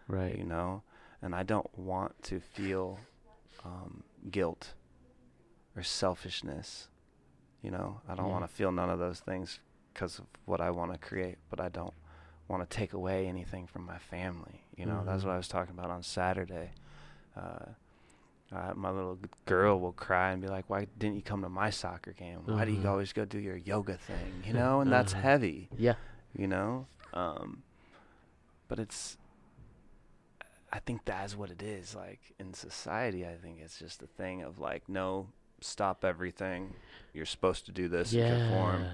Right. you know and i don't want to feel um, guilt or selfishness you know i don't Yeah. want to feel none of those things because of what i want to create but i don't want to take away anything from my family you know that's what i was talking about on saturday uh, uh, my little girl will cry and be like, "Why didn't you come to my soccer game? Why do you Uh-huh. always go do your yoga thing?" You know, and that's Uh-huh. heavy Yeah. you know um but it's i think that's what it is like in society i think it's just a thing of like no stop everything you're supposed to do this and conform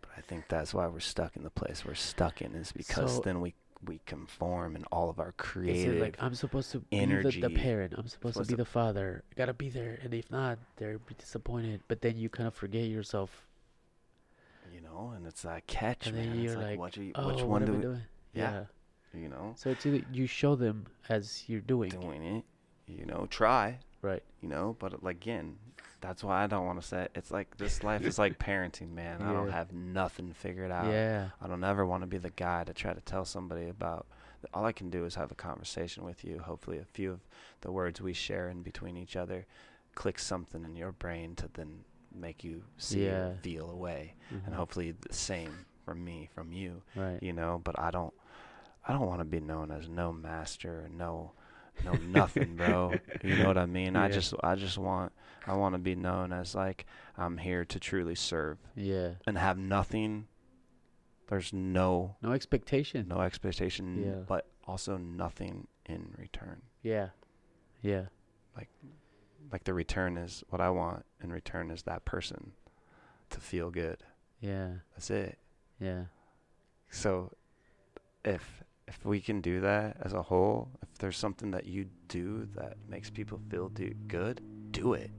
but i think that's why we're stuck in the place we're stuck in is because So- then we we conform in all of our creative like I'm supposed to be the, the parent? I'm supposed, Supposed to be to- the father. I gotta be there, and if not, they're be disappointed. But then you kind of forget yourself, you know and it's that catch and man it's you're like, like, you, "Oh, which one do we doing?" Yeah. you know So it's either you show them as you're doing, doing it you know try right? you know but like, again that's why i don't want to say it. it's like this life is like parenting man i don't have nothing figured out Yeah. i don't ever want to be the guy to try to tell somebody about all i can do is have a conversation with you hopefully a few of the words we share in between each other click something in your brain to then make you see Yeah. feel a way and mm-hmm. hopefully the same from me from you Right. you know but i don't i don't want to be known as no master no no nothing bro you know what i mean i just i just want i want to be known as like i'm here to truly serve Yeah. and have nothing There's no No expectation. no expectation, Yeah. but also nothing in return. Yeah. Yeah. Like like the return is what I want, in return is that person to feel good. Yeah. That's it. Yeah. So if if we can do that as a whole, if there's something that you do that makes people feel do good, do it.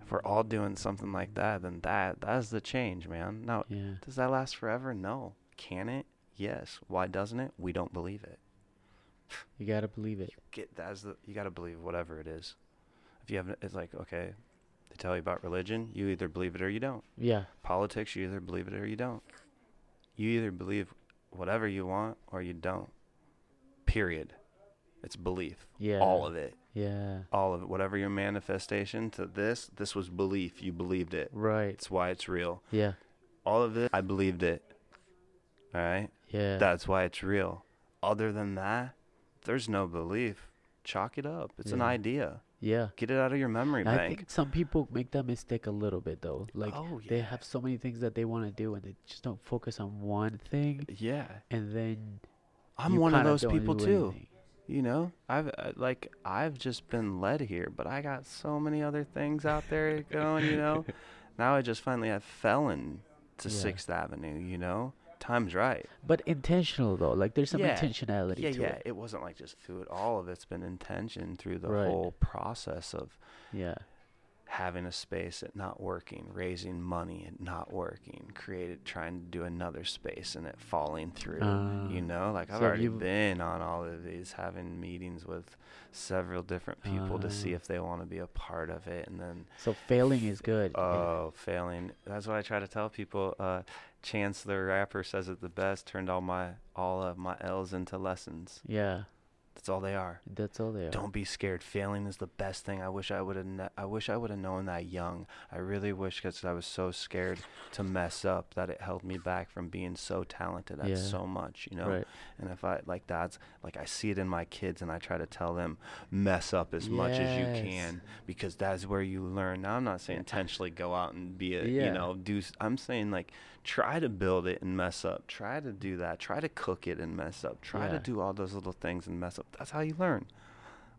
If we're all doing something like that, then that that's the change, man. Now, Yeah. does that last forever? No. Can it? Yes. Why doesn't it? We don't believe it. You gotta believe it. Get that's the you got to believe whatever it is. If you have it's like okay, they tell you about religion, you either believe it or you don't. Yeah. Politics, you either believe it or you don't. You either believe whatever you want or you don't. Period. It's belief. Yeah. All of it. Yeah. All of it. Whatever your manifestation to this, this was belief. You believed it. Right. It's why it's real. Yeah. All of it, I believed it. All right? Yeah. That's why it's real. Other than that, there's no belief. Chalk it up. It's an idea. Yeah. Get it out of your memory I bank. think some people make that mistake a little bit though. Like oh, they yeah. have so many things that they want to do and they just don't focus on one thing Yeah. and then I'm you one of kinda those don't people do too. anything. You know, I've uh, like I've just been led here, but I got so many other things out there going. You know, now I just finally have fell into Yeah. Sixth Avenue. You know, time's right. But intentional though. Like there's some Yeah. intentionality Yeah, to yeah. it. It wasn't like just food. All of it's been intention through the Right. whole process of Yeah. having a space it not working, raising money it not working, created trying to do another space and it falling through. Ah. you know, like I've So already been on all of these, having meetings with several different people to see Ah. if they want to be a part of it, and then So failing is good. oh, failing. That's what I try to tell people. Uh, Chance the rapper says it the best. Turned all my all of my L's into lessons. yeah. That's all they are. That's all they are. Don't be scared. Failing is the best thing. I wish I would have. Ne- I wish I would have known that young. I really wish because I was so scared to mess up that it held me back from being so talented at Yeah. so much. You know. Right. And if I like that's like I see it in my kids, and I try to tell them mess up as much as you can because that's where you learn. Now I'm not saying intentionally go out and be a Yeah. you know do. I'm saying like try to build it and mess up. Try to do that. Try to cook it and mess up. Try Yeah. to do all those little things and mess up. That's how you learn.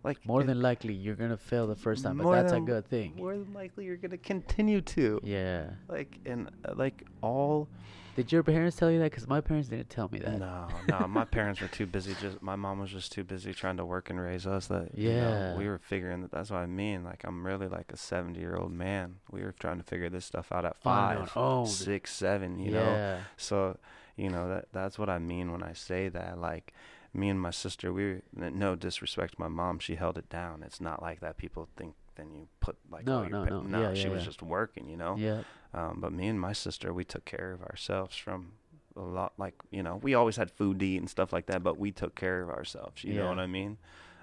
Like More it- than likely you're gonna fail the first time, but that's a good thing. More than likely, you're gonna continue to. Yeah. Like and uh, like all. Did your parents tell you that? Because my parents didn't tell me that. No, no, my parents were too busy. Just my mom was just too busy trying to work and raise us. That you know, we were figuring that. That's what I mean. Like I'm really like a 70 year old man. We were trying to figure this stuff out at five, oh, six, seven. our five, own. six, seven. You know. yeah. So, you know that that's what I mean when I say that. Like me and my sister, we no disrespect to my mom, she held it down. It's not like that. People think then you put like No, oh, your no, pa- no. Yeah, she yeah, was yeah. just working. You know. Yeah. Um, but me and my sister, we took care of ourselves from a lot. Like you know, we always had food to eat and stuff like that, but we took care of ourselves. You know what I mean?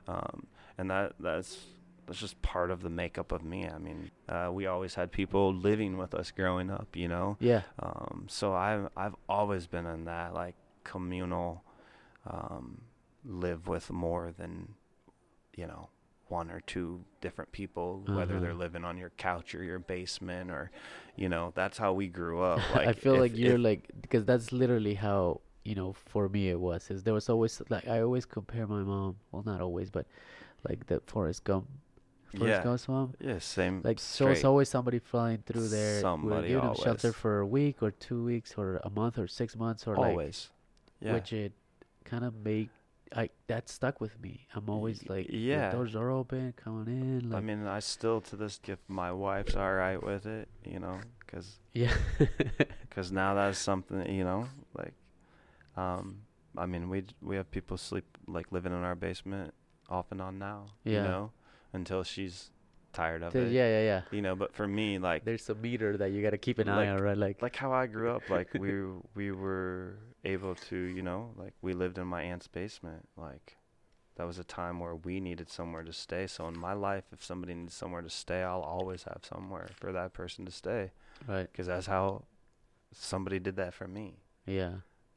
Um, and that that's that's just part of the makeup of me. I mean, uh, we always had people living with us growing up. You know. Yeah. Um, so I've I've always been in that like communal, um, live with more than, you know, one or two different people, whether they're Uh-huh. living on your couch or your basement or, you know, that's how we grew up. Like I feel if- like you're if- like because that's literally how you know for me it was. Is there was always like I always compare my mom. Well, not always, but like the Forrest Gump. Forrest Yeah. Gump's mom. yeah, same. Like so, it's always somebody flying through there. Somebody them shelter for a week or two weeks or a month or six months or like always. Yeah. which it kind of make I that stuck with me. I'm always like, yeah. doors are open, come on in. Like, I mean, I still to this if my wife's all right with it, you know, because yeah, because now that's something you know like um i mean we we have people sleep like living in our basement off and on now you know until she's tired of it yeah, yeah, yeah. you know but for me like There's a meter that you gotta keep an Like- eye on, right? Like, like how i grew up like we we were able to you know like we lived in my aunt's basement like that was a time where we needed somewhere to stay so in my life if somebody needs somewhere to stay i'll always have somewhere for that person to stay right? because that's how somebody did that for me Yeah,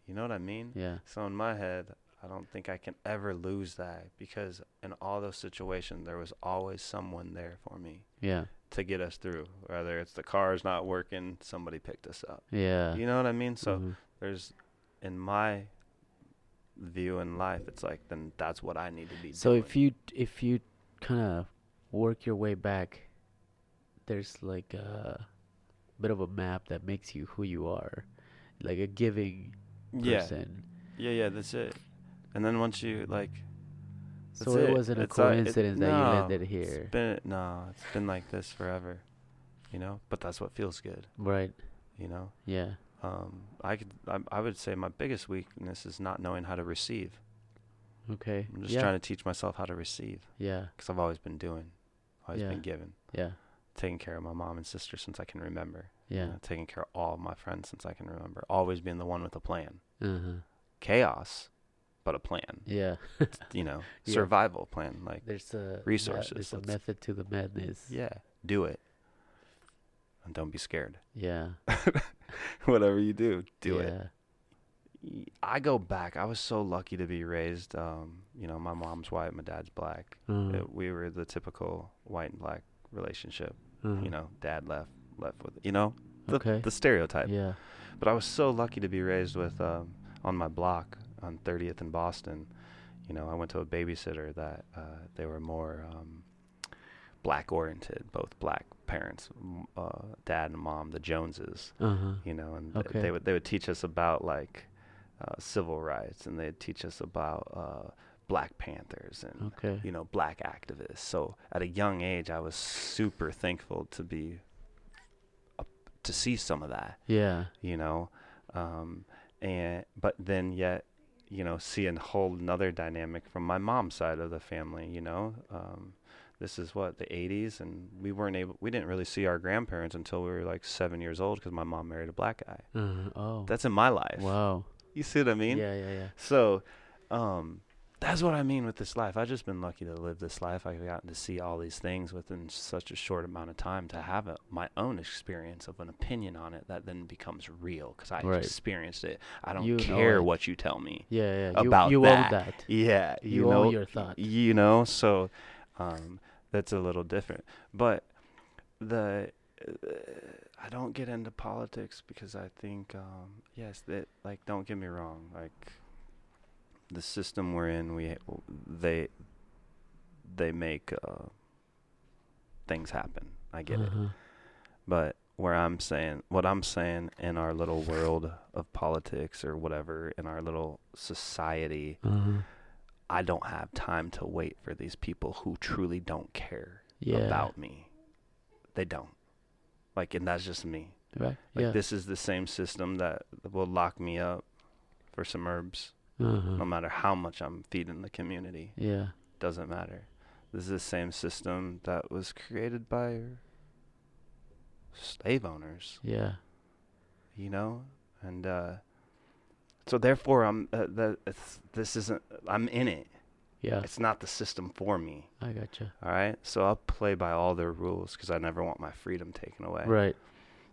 you know what i mean yeah, So in my head, I don't think I can ever lose that because in all those situations, there was always someone there for me yeah, to get us through. Whether it's the car's not working, somebody picked us up. yeah. You know what I mean? So Mhm. there's in my view in life, it's like then that's what I need to be So doing. if you if you kind of work your way back, there's like a bit of a map that makes you who you are, like a giving yeah, person. yeah, yeah, that's it. And then once you like, So it, it. wasn't a It's, uh, it- coincidence that you no, landed it's here, been no, it's been like this forever, you know. But that's what feels good, right? you know. Yeah. Um, I could, I, I would say my biggest weakness is not knowing how to receive. Okay. I'm just yeah. trying to teach myself how to receive Yeah. because I've always been doing, always Yeah. been giving, Yeah. taking care of my mom and sister since I can remember. you Yeah. know, taking care of all of my friends since I can remember. Always being the one with a plan. Uh huh. Chaos, but a plan. Yeah. You know, Yeah. survival plan. Like, There's a me- Resources, There's a method to the madness. yeah, do it, and don't be scared. Yeah. Whatever you do, do it. yeah. Y- I go back. I was so lucky to be raised. Um, you know, my mom's white, my dad's black. Uh, It- we were the typical white and black relationship. uh, You know, dad left, left with you know the Okay. the stereotype. Yeah. But I was so lucky to be raised with um, on my block on 30th in Boston. You know, I went to a babysitter that uh, they were more um, black oriented, both black parents, uh, dad and mom, the Joneses. Uh huh. You know, and Okay. they would they would teach us about like uh, civil rights, and they'd teach us about uh, Black Panthers and Okay. you know black activists. So at a young age, I was super thankful to be up to see some of that Yeah. you know um and but then yet you know see a whole another dynamic from my mom's side of the family you know um this is what the 80s and we weren't able we didn't really see our grandparents until we were like seven years old because my mom married a black guy Uh, oh. that's in my life wow. you see what i mean Yeah. Yeah. Yeah. so um that's what I mean with this life. I've just been lucky to live this life. I've gotten to see all these things within such a short amount of time to have a, my own experience of an opinion on it that then becomes real because I Right. experienced it. I don't You care what you tell me. Yeah. Yeah. You, About you that. own that. Yeah, You, you, know, own your thought. you know. So um, that's a little different. But the uh, I don't get into politics because I think um, yes, that like don't get me wrong, like the system we're in, we they they make uh, things happen. I get it. Uh-huh. But where I'm saying, what I'm saying in our little world of politics or whatever, in our little society, Uh-huh. I don't have time to wait for these people who truly don't care Yeah. about me. They don't. Like, and that's just me. Right. Like, yeah. this is the same system that will lock me up for some herbs, uh-huh. no matter how much I'm feeding the community. yeah. Doesn't matter. This is the same system that was created by slave owners. Yeah. you know and uh so therefore i'm uh, it's, this isn't i'm in it Yeah. it's not the system for me I gotcha. all right so i'll play by all their rules because i never want my freedom taken away Right.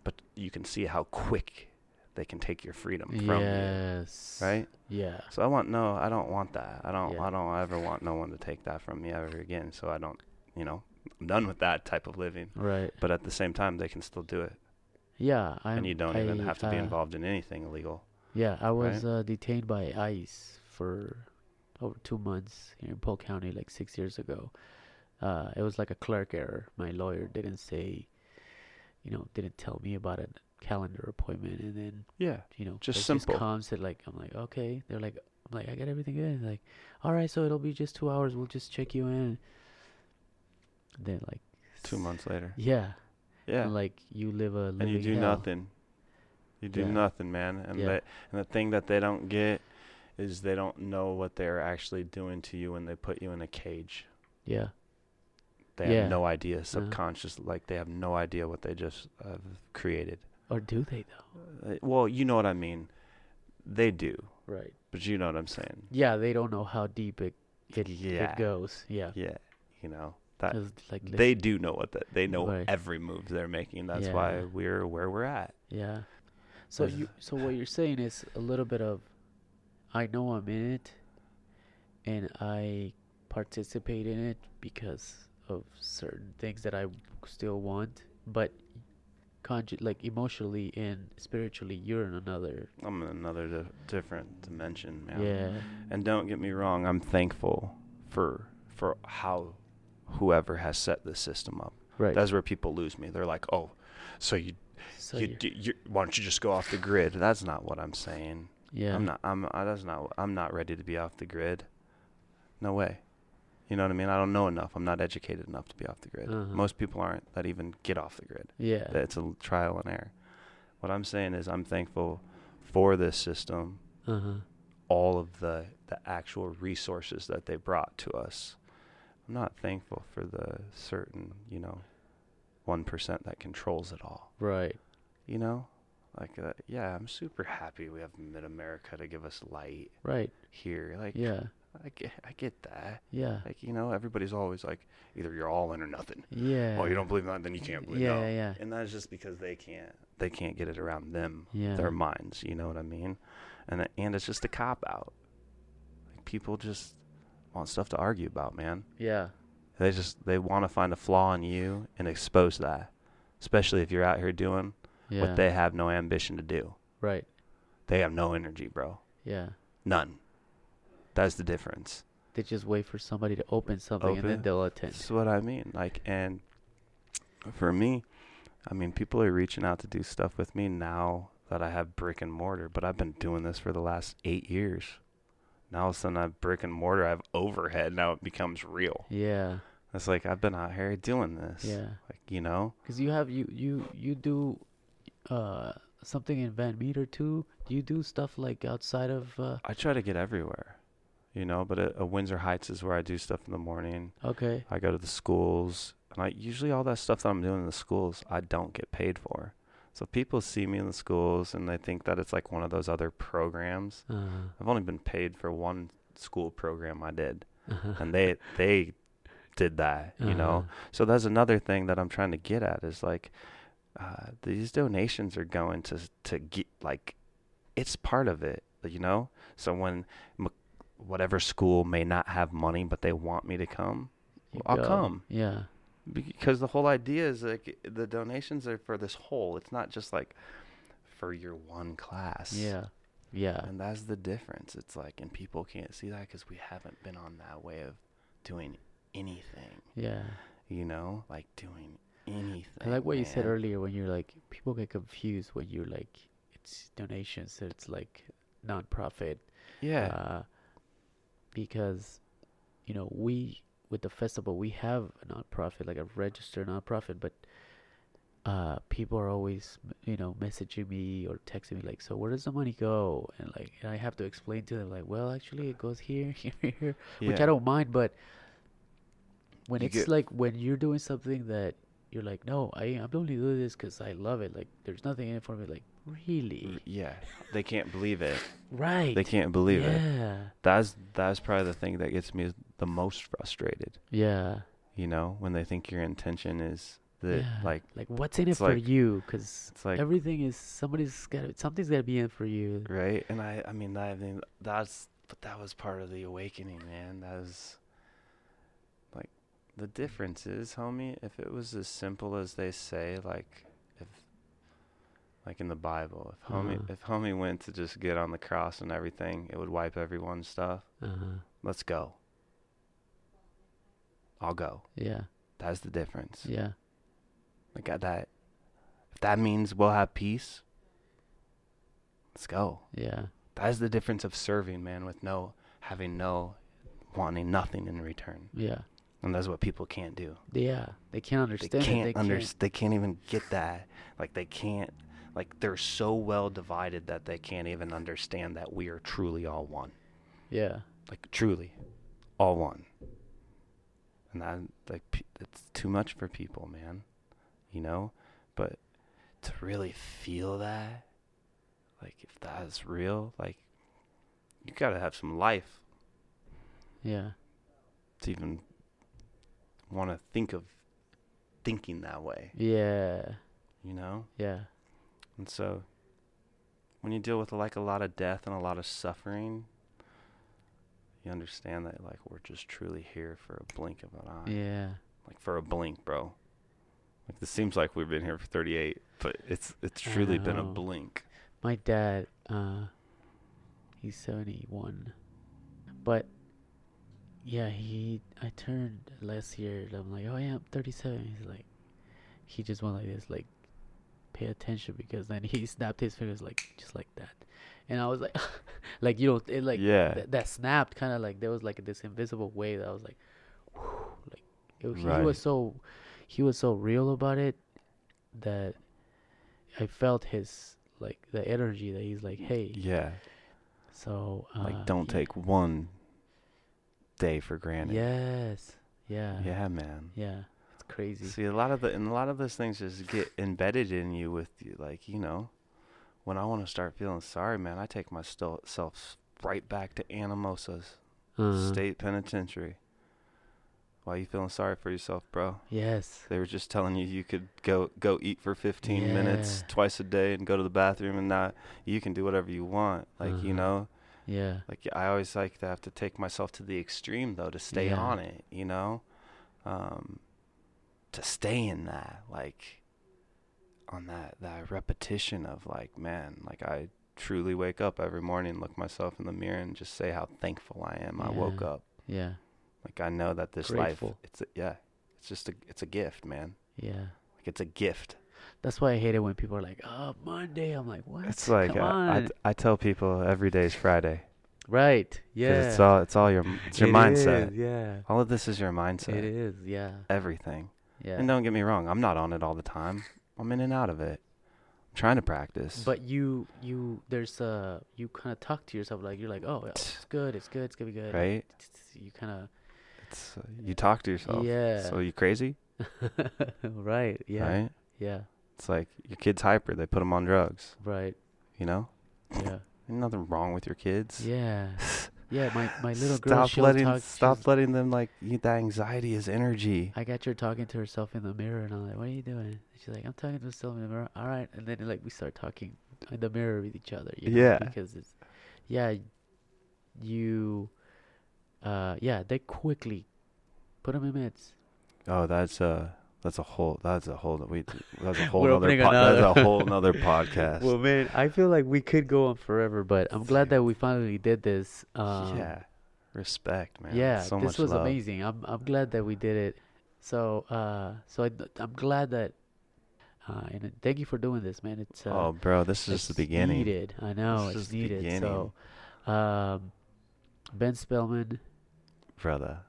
but you can see how quick they can take your freedom from you Yes. right Yeah. so i want no i don't want that i don't Yeah. i don't ever want no one to take that from me ever again so i don't you know i'm done with that type of living Right. but at the same time they can still do it Yeah. I'm, and you don't even have to be uh, involved in anything illegal Yeah, I was right? uh, detained by ICE for over two months here in Polk County, like six years ago. Uh, it was like a clerk error. My lawyer didn't say, you know, didn't tell me about a calendar appointment, and then yeah you know, Just simple. Just comes said like, I'm like, okay. They're like, I'm like, I got everything good. Like, all right, so it'll be just two hours. We'll just check you in. Then like two months later Yeah. yeah And like you live a and you do hell. nothing. You do Yeah. nothing, man. And Yeah. they, and the thing that they don't get is they don't know what they're actually doing to you when they put you in a cage. Yeah. They Yeah. have no idea, Uh-huh. subconscious, like they have no idea what they just have created. Or do they though? Uh, well, you know what I mean. They do, Right. but you know what I'm saying. Yeah, they don't know how deep it it, Yeah. it goes. Yeah. Yeah, you know that like they do know what that they know Right. every move they're making. That's why we're where we're at. Yeah. So you so what you're saying is a little bit of I know I'm in it and I participate in it because of certain things that I still want, but conju- like emotionally and spiritually, you're in another. I'm in another di- different dimension, man. Yeah. And don't get me wrong, I'm thankful for for how whoever has set this system up. Right. That's where people lose me. They're like, "Oh, so you so you, you why don't you just go off the grid?" That's not what I'm saying. yeah. I'm not. I'm. I, that's not. I'm not ready to be off the grid. No way. You know what I mean? I don't know enough. I'm not educated enough to be off the grid. Uh-huh. Most people aren't that even get off the grid. Yeah. It's a trial and error. What I'm saying is, I'm thankful for this system, Uh huh. all of the the actual resources that they brought to us. I'm not thankful for the certain, you know, one percent that controls it all. Right. You know, like uh, yeah, I'm super happy we have Mid America to give us light Right. here. Like Yeah. I get, I get that. Yeah. Like you know, everybody's always like, either you're all in or nothing. Yeah. Oh, you don't believe that, then you can't believe Yeah, no. yeah, yeah. And that's just because they can't, they can't get it around them, Yeah. their minds. You know what I mean? And and it's just a cop out. Like people just want stuff to argue about, man. Yeah. They just they want to find a flaw in you and expose that, especially if you're out here doing Yeah. what they have no ambition to do. Right. They have no energy, bro. Yeah. None. That's the difference. They just wait for somebody to open something and then they'll attend. That's what I mean. Like, and for me, I mean, people are reaching out to do stuff with me now that I have brick and mortar, but I've been doing this for the last eight years. Now all of a sudden I have brick and mortar, I have overhead. Now it becomes real. Yeah. It's like I've been out here doing this. Yeah. Like, you know? Because you have you you you do uh something in Van Meter too. Do you do stuff like outside of uh I try to get everywhere, you know, but at, at Windsor Heights is where I do stuff in the morning. okay. I go to the schools, and I usually all that stuff that I'm doing in the schools, I don't get paid for. So people see me in the schools and they think that it's like one of those other programs. Uh, I've only been paid for one school program I did, uh-huh. and they they did that, you know. So that's another thing that I'm trying to get at is like uh, these donations are going to to get like it's part of it, you know. So when m- whatever school may not have money but they want me to come, You I'll go. come Yeah. because the whole idea is like the donations are for this whole. It's not just like for your one class. Yeah. Yeah. And that's the difference. It's like, and people can't see that because we haven't been on that way of doing anything. Yeah. You know, like doing anything. I like what you said earlier when you're like people get confused when you're like it's donations so it's like non-profit Yeah. uh, because you know we with the festival we have a non-profit like a registered non-profit but uh people are always you know messaging me or texting me like so where does the money go and like and i have to explain to them like well actually it goes here here here which Yeah. i don't mind but when You it's get- like when you're doing something that you're like no i i'm only doing this because i love it like there's nothing in it for me like really Yeah. They can't believe it. right They can't believe it. yeah That's that's probably the thing that gets me the most frustrated. yeah You know, when they think your intention is that yeah. like like what's in it for like- you because it's like everything is somebody's got something's got to be in for you right and i i mean i mean that's but that was part of the awakening man that was the difference is homie if it was as simple as they say like if like in the bible if homie Uh-huh. if homie went to just get on the cross and everything it would wipe everyone's stuff. Uh-huh. Let's go. I'll go. Yeah. That's the difference. Yeah. Like uh, that if that means we'll have peace let's go. Yeah. That's the difference of serving, man, with no having no wanting nothing in return. yeah And that's what people can't do. yeah they can't They understand can't they under can't they can't even get that. Like they can't like they're so well divided that they can't even understand that we are truly all one. yeah Like truly all one. And that like it's too much for people, man. You know? But to really feel that like if that is real, like you got to have some life yeah to even want to think of thinking that way, yeah you know? yeah And so when you deal with like a lot of death and a lot of suffering, you understand that like we're just truly here for a blink of an eye. yeah Like for a blink, bro. Like, it seems like we've been here for 38, but it's it's truly been a blink. My dad, uh, he's 71. But, yeah, he, I turned last year, I'm like, oh yeah, I'm 37. He's like, he just went like this, like, pay attention, because then he snapped his fingers, like, just like that. And I was like, like, you know, it like, Yeah. th- that snapped kind of like, there was like this invisible wave that I was like, whew, like, it, was- he Right. was so, he was so real about it that I felt his, like, the energy that he's like, hey, Yeah. so uh, Like, don't yeah. take one day for granted. Yes. Yeah. Yeah. Man. Yeah. It's crazy. See, a lot of the and a lot of those things just get embedded in you with you, like you know, when I want to start feeling sorry, man, I take myself right back to Anamosa's Uh-huh. State Penitentiary. Why you feeling sorry for yourself, bro? Yes. They were just telling you you could go go eat for 15 minutes twice a day and go to the bathroom and not you can do whatever you want. Like, you Uh-huh. know, Yeah. like I always like to have to take myself to the extreme though to stay Yeah. on it, you know? Um to stay in that like on that that repetition of like man, like I truly wake up every morning, look myself in the mirror and just say how thankful I am I woke up. Yeah. Like I know that this Grateful. life it's a, yeah, it's just a it's a gift, man. Yeah. Like it's a gift. That's why I hate it when people are like, "Oh, Monday." I'm like, "What?" It's like uh, I, I tell people every day is Friday. Right. Yeah. It's all it's all your it's your It mindset. is, yeah. All of this is your mindset. It is. Yeah. Everything. Yeah. And don't get me wrong, I'm not on it all the time. I'm in and out of it. I'm trying to practice. But you, you, there's uh, you kind of talk to yourself like you're like, "Oh, it's good. It's good. It's gonna be good." right? You kind of It's uh, you talk to yourself. Yeah. So you crazy? right. Yeah. Right? Yeah. It's like your kid's hyper. They put them on drugs. Right. You know? Yeah. Nothing wrong with your kids. Yeah. Yeah, my, my little girl, stop she'll letting talk. stop letting them like that anxiety is energy. I got her talking to herself in the mirror, and I'm like, "What are you doing?" And she's like, "I'm talking to myself in the mirror." All right, and then like we start talking in the mirror with each other. You know, Yeah. Because it's, yeah, you, uh, yeah, they quickly put them in meds. Oh, that's uh that's a whole that's a whole we that's a whole We're other po- that's a whole nother podcast. Well, man, I feel like we could go on forever, but I'm glad that we finally did this. Um, yeah. Respect, man. Yeah, so this was love. amazing. I'm I'm glad that we did it. So uh, so I, I'm glad that. Uh, and thank you for doing this, man. It's uh, oh, bro, this is just the beginning. Needed. I know This is it's the needed. beginning. So, um, Ben Spellman, Brother.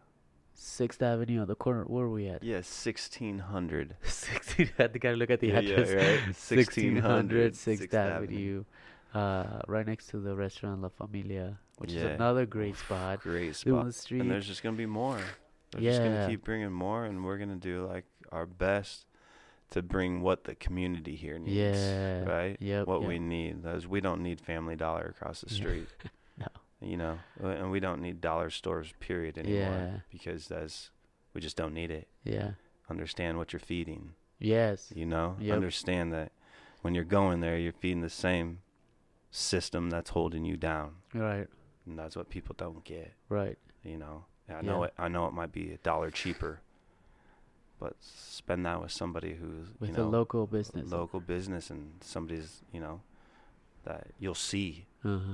Sixth Avenue on the corner. Where are we at? Yeah, 1600. 16. I think I look at the Yeah, yeah, address. right. 1600 Sixth Sixth Avenue, uh, right next to the restaurant La Familia, which is another great spot. Great Two on the street. And there's just going to be more. They're just gonna keep bringing more, and we're going to do like our best to bring what the community here needs. Yeah. Right? Yep. what yep. we need. Is we don't need Family Dollar across the street. You know, uh, and we don't need dollar stores, period, anymore. Yeah. Because that's, we just don't need it. Yeah. Understand what you're feeding. Yes. You know, Yep. understand that when you're going there, you're feeding the same system that's holding you down, Right. and that's what people don't get. Right. You know, I know it. I know it might be a dollar cheaper, but spend that with somebody who's With you a local business. local business and somebody's you know that you'll see Uh huh.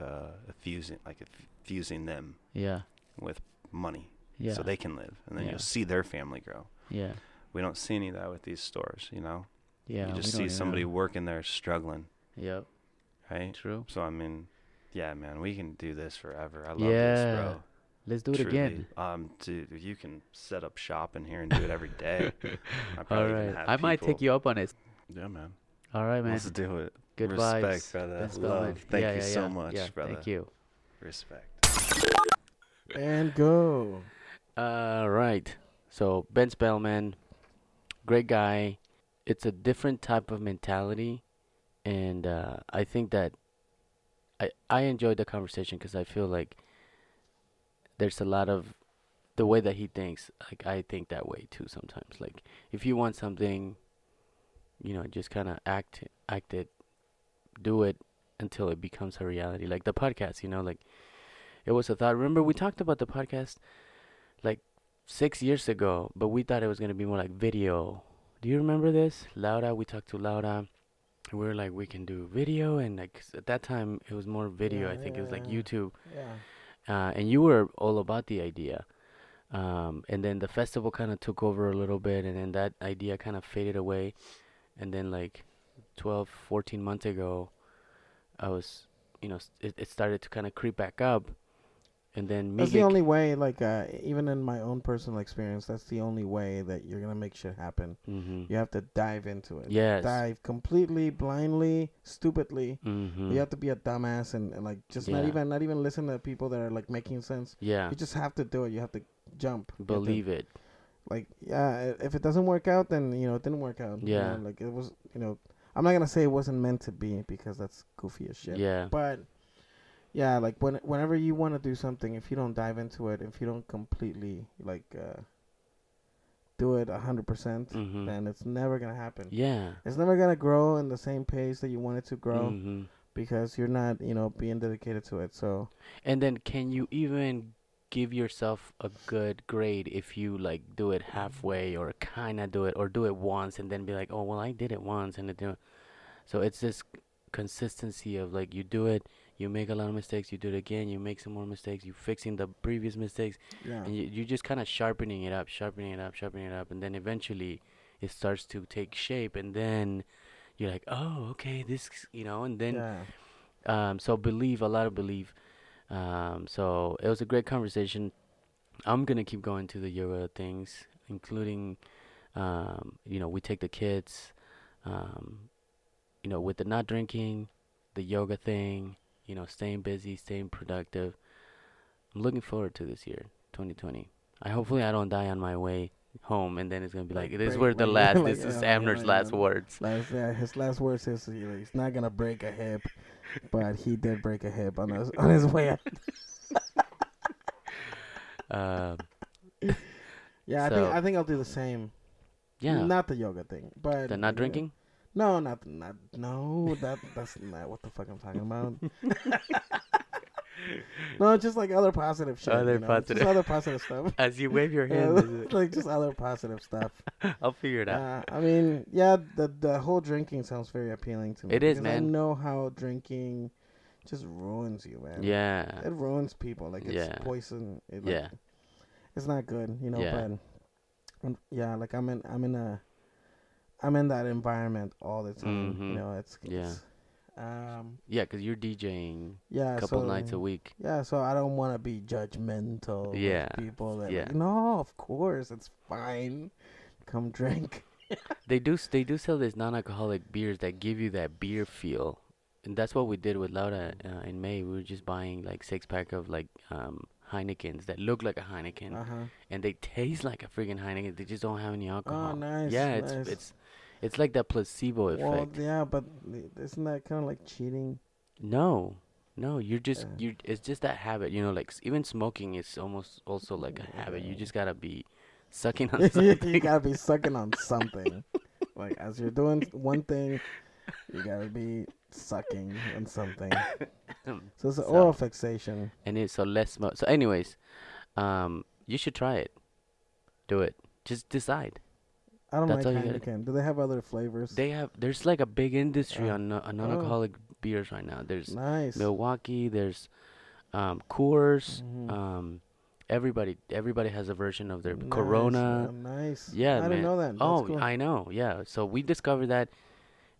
Uh, fusing like fusing them Yeah. with money Yeah. so they can live, and then Yeah. you'll see their family grow. Yeah. We don't see any of that with these stores, you know. Yeah. you just see somebody know. working there struggling, Yep. right? True. So I mean, yeah, man, we can do this forever. I love Yeah. this, bro. Let's do it Truly. again. Um, dude, you can set up shop in here and do it every day. I All have I might take you up on it. Yeah, man. All right, man. Let's do it. Good Respect, vibes. brother. Vince Love. Bellman. Thank Yeah, you yeah, so yeah. much, yeah, brother. Thank you. Respect. And go. All right. So Ben Spellman, great guy. It's a different type of mentality, and uh, I think that I I enjoyed the conversation because I feel like there's a lot of the way that he thinks. Like I think that way too sometimes. Like if you want something, you know, just kind of act act it, do it until it becomes a reality. Like the podcast, you know, like it was a thought. Remember we talked about the podcast like six years ago, but we thought it was gonna be more like video. Do you remember this? Laura, we talked to Laura. And we were like, we can do video, and like at that time it was more video. Yeah, I think it was like yeah. YouTube, Yeah. uh, and you were all about the idea. Um, and then the festival kind of took over a little bit, and then that idea kind of faded away. And then like 12, 14 months ago, I was, you know, it, it started to kind of creep back up. And then That's the only way. Like, uh, even in my own personal experience, that's the only way that you're gonna make shit happen. hmm You have to dive into it. Yes. Dive completely, blindly, stupidly. hmm You have to be a dumbass and, and like just not even not even listen to people that are like making sense. Yeah. You just have to do it. You have to jump. You have to- Believe it. like yeah if it doesn't work out then you know it didn't work out you Yeah. know, like it was you know i'm not gonna say it wasn't meant to be because that's goofy as shit Yeah. but yeah like when whenever you want to do something if you don't dive into it if you don't completely like uh do it a hundred percent Mhm. then it's never gonna happen Yeah. it's never gonna grow in the same pace that you want it to grow hmm because you're not you know being dedicated to it so And then can you even give yourself a good grade if you like do it halfway or kind of do it or do it once and then be like, "Oh, well, I did it once and it didn't." So it's this consistency of like you do it, you make a lot of mistakes, you do it again, you make some more mistakes, you fixing the previous mistakes, yeah and you you just kind of sharpening it up, sharpening it up, sharpening it up, and then eventually it starts to take shape, and then you're like, "Oh, okay, this," you know, and then yeah um, so believe a lot of belief. Um, so it was a great conversation. I'm gonna keep going to the yoga things, including, um, you know, we take the kids, um, you know, with the not drinking, the yoga thing, you know, staying busy, staying productive. I'm looking forward to this year, 2020. I hopefully I don't die on my way home, and then it's gonna be like, Like this were the last. like, this is yeah, Amner's like, last yeah. words. Last, yeah, his last words is you know, he's not gonna break a hip, but he did break a hip on his on his way. Um, Yeah, I think I think I'll do the same. yeah, not the yoga thing, but the not uh, drinking. No, not not no. That that's not what the fuck I'm talking about. no, just like other positive shit. Other you know? positive. Just other positive stuff. As you wave your hand, like just other positive stuff. I'll figure it out. Uh, I mean, yeah, the the whole drinking sounds very appealing to me. It is, because I know how drinking just ruins you, man. yeah, it ruins people. Like it's Yeah. poison. It, like, yeah, it's not good, you know. Yeah. But um, yeah, like I'm in, I'm in a, I'm in that environment all the time. Mhm. You know, it's, Yeah. Um, yeah. Because you're DJing yeah, a couple so, nights a week. Yeah, so I don't want to be judgmental. Yeah, people that yeah. like, no, of course it's fine. Come drink. They do they do sell these non-alcoholic beers that give you that beer feel, and that's what we did with Laura uh, in May. We were just buying like six pack of like um Heinekens that look like a Heineken, Uh huh. and they taste like a freaking Heineken. They just don't have any alcohol. Oh, nice. yeah, nice. it's it's like that placebo effect. well, yeah, but isn't that kind of like cheating? No, no, you're just Yeah. you. It's just that habit, you know. Like even smoking is almost also like a habit. You just gotta be sucking on something. you gotta be sucking on something. like as you're doing one thing, you gotta be sucking on something. So it's an So- oral fixation. and it's so less smoke. So, anyways, um, you should try it. Do it. Just decide. I don't That's like you gotta Do they have other flavors? They have. There's like a big industry Uh, on no- on non-alcoholic beers right now. There's nice. Milwaukee. There's um, Coors. Mhm. Um, everybody everybody has a version of their Nice, Corona. nice. Yeah, I man. didn't know that. That's Oh, cool. I know. Yeah. So we discovered that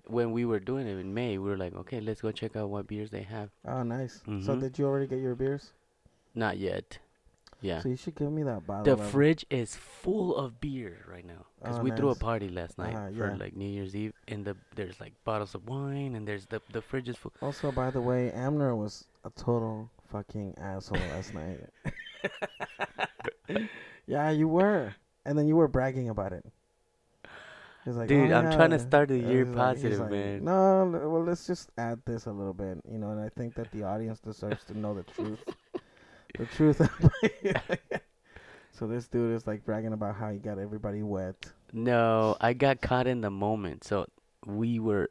when we were doing it in May. We were like, okay, let's go check out what beers they have. Oh, nice. So Mhm. did you already get your beers? Not yet. Yeah. So you should give me that bottle. The fridge is full of beer right now because Oh, we threw a party last night Uh-huh, for yeah. like New Year's Eve, and the there's like bottles of wine, and there's the the fridge is full. Also, by the way, Amner was a total fucking asshole last night. yeah, you were, and then you were bragging about it. Like, Dude, "Oh, I'm trying to start the Uh, year positive, like, man. No, well, let's just add this a little bit, you know, and I think that the audience deserves to know the truth. the truth. so this dude is like bragging about how he got everybody wet. No, I got caught in the moment. So we were,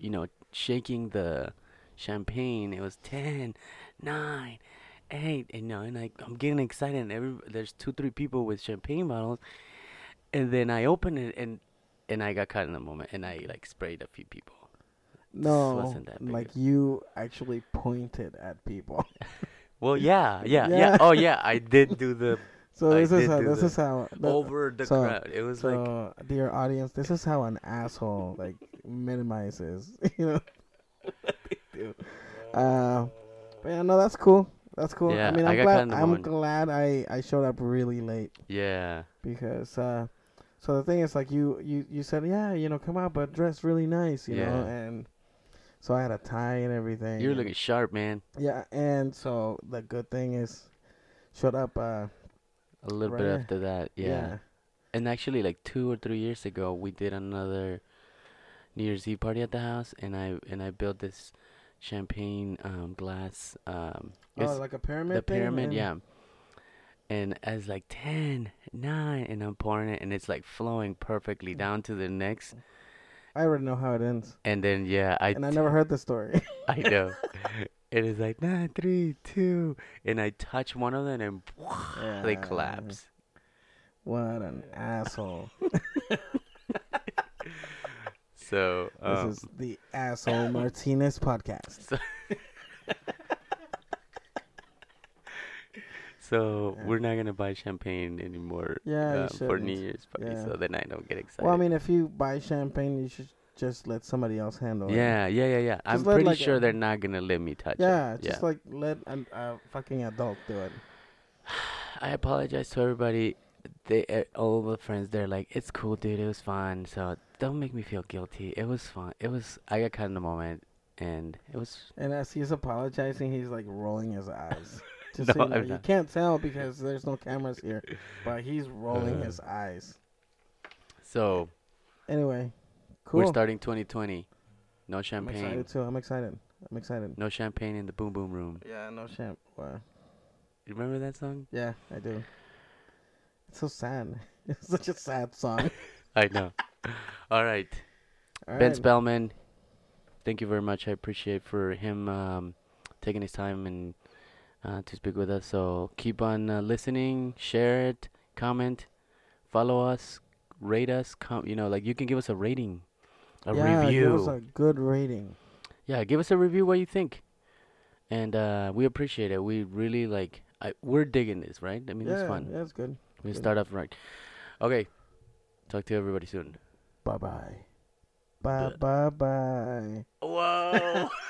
you know, shaking the champagne. It was 10, 9, 8, and no, and I, I'm getting excited. And every there's two, three people with champagne bottles, and then I open it, and and I got caught in the moment, and I like sprayed a few people. No, wasn't that like you actually pointed at people. Well, yeah, yeah, yeah. Yeah. Oh, yeah. I did do the So I this is how this is how the- over the so- crowd. It was like So, dear audience, this is how an asshole like minimizes, you know. Uh, but yeah, no, that's cool. That's cool. Yeah, I mean, I I'm got glad. caught in the I'm moment. glad I I showed up really late yeah, because. uh So the thing is, like you you you said, yeah, you know, come out, but dress really nice, you know, and so I had a tie and everything. you're looking sharp, man. Yeah, and so the good thing is, showed up. Uh, A little Right. bit after that, yeah. yeah. And actually, like two or three years ago, we did another New Year's Eve party at the house, and I and I built this champagne um, glass. Um, Oh, like a pyramid. the pyramid, yeah. And as like 10, 9, and I'm pouring it, and it's like flowing perfectly down to the next. I already know how it ends, And then yeah, I and I never heard the story. I know. it is like nine, three, two, and I touch one of them, and they collapse. What an asshole! So um, this is the asshole Martinez podcast. So Yeah. we're not gonna buy champagne anymore Yeah, um, for New. Year's party, Yeah. so then I don't get excited. Well, I mean, if you buy champagne, you should just let somebody else handle it. yeah, yeah, yeah, yeah. I'm pretty like, sure a- they're not gonna let me touch Yeah, it. Yeah, just like let a, a fucking adult do it. I apologize to everybody. They uh, all the friends they're like, it's cool, dude. It was fun. So don't make me feel guilty. It was fun. It was. I got caught in the moment, and it was. And as he's apologizing, he's like rolling his eyes. Just No, so you, you can't tell because there's no cameras here, but he's rolling Uh. his eyes. So Anyway, cool. we're starting 2020. No I'm champagne. excited too. I'm excited. I'm excited. No champagne in the boom boom room. Yeah, no champ. Wow. You remember that song? Yeah, I do. It's so sad. It's such a sad song. I know. All right. All Ben right. Spellman, thank you very much. I appreciate for him um, taking his time and uh, to speak with us. So keep on uh, listening, share it, comment, follow us, rate us. Com- you know, like you can give us a rating, a yeah, review. give us a good rating. yeah, give us a review. What you think? And uh, we appreciate it. We really like. I, we're digging this, right? I mean, yeah, it's fun. yeah, it's good. We good. start off right. Okay. Talk to everybody soon. Bye bye. Bye bye bye. Whoa.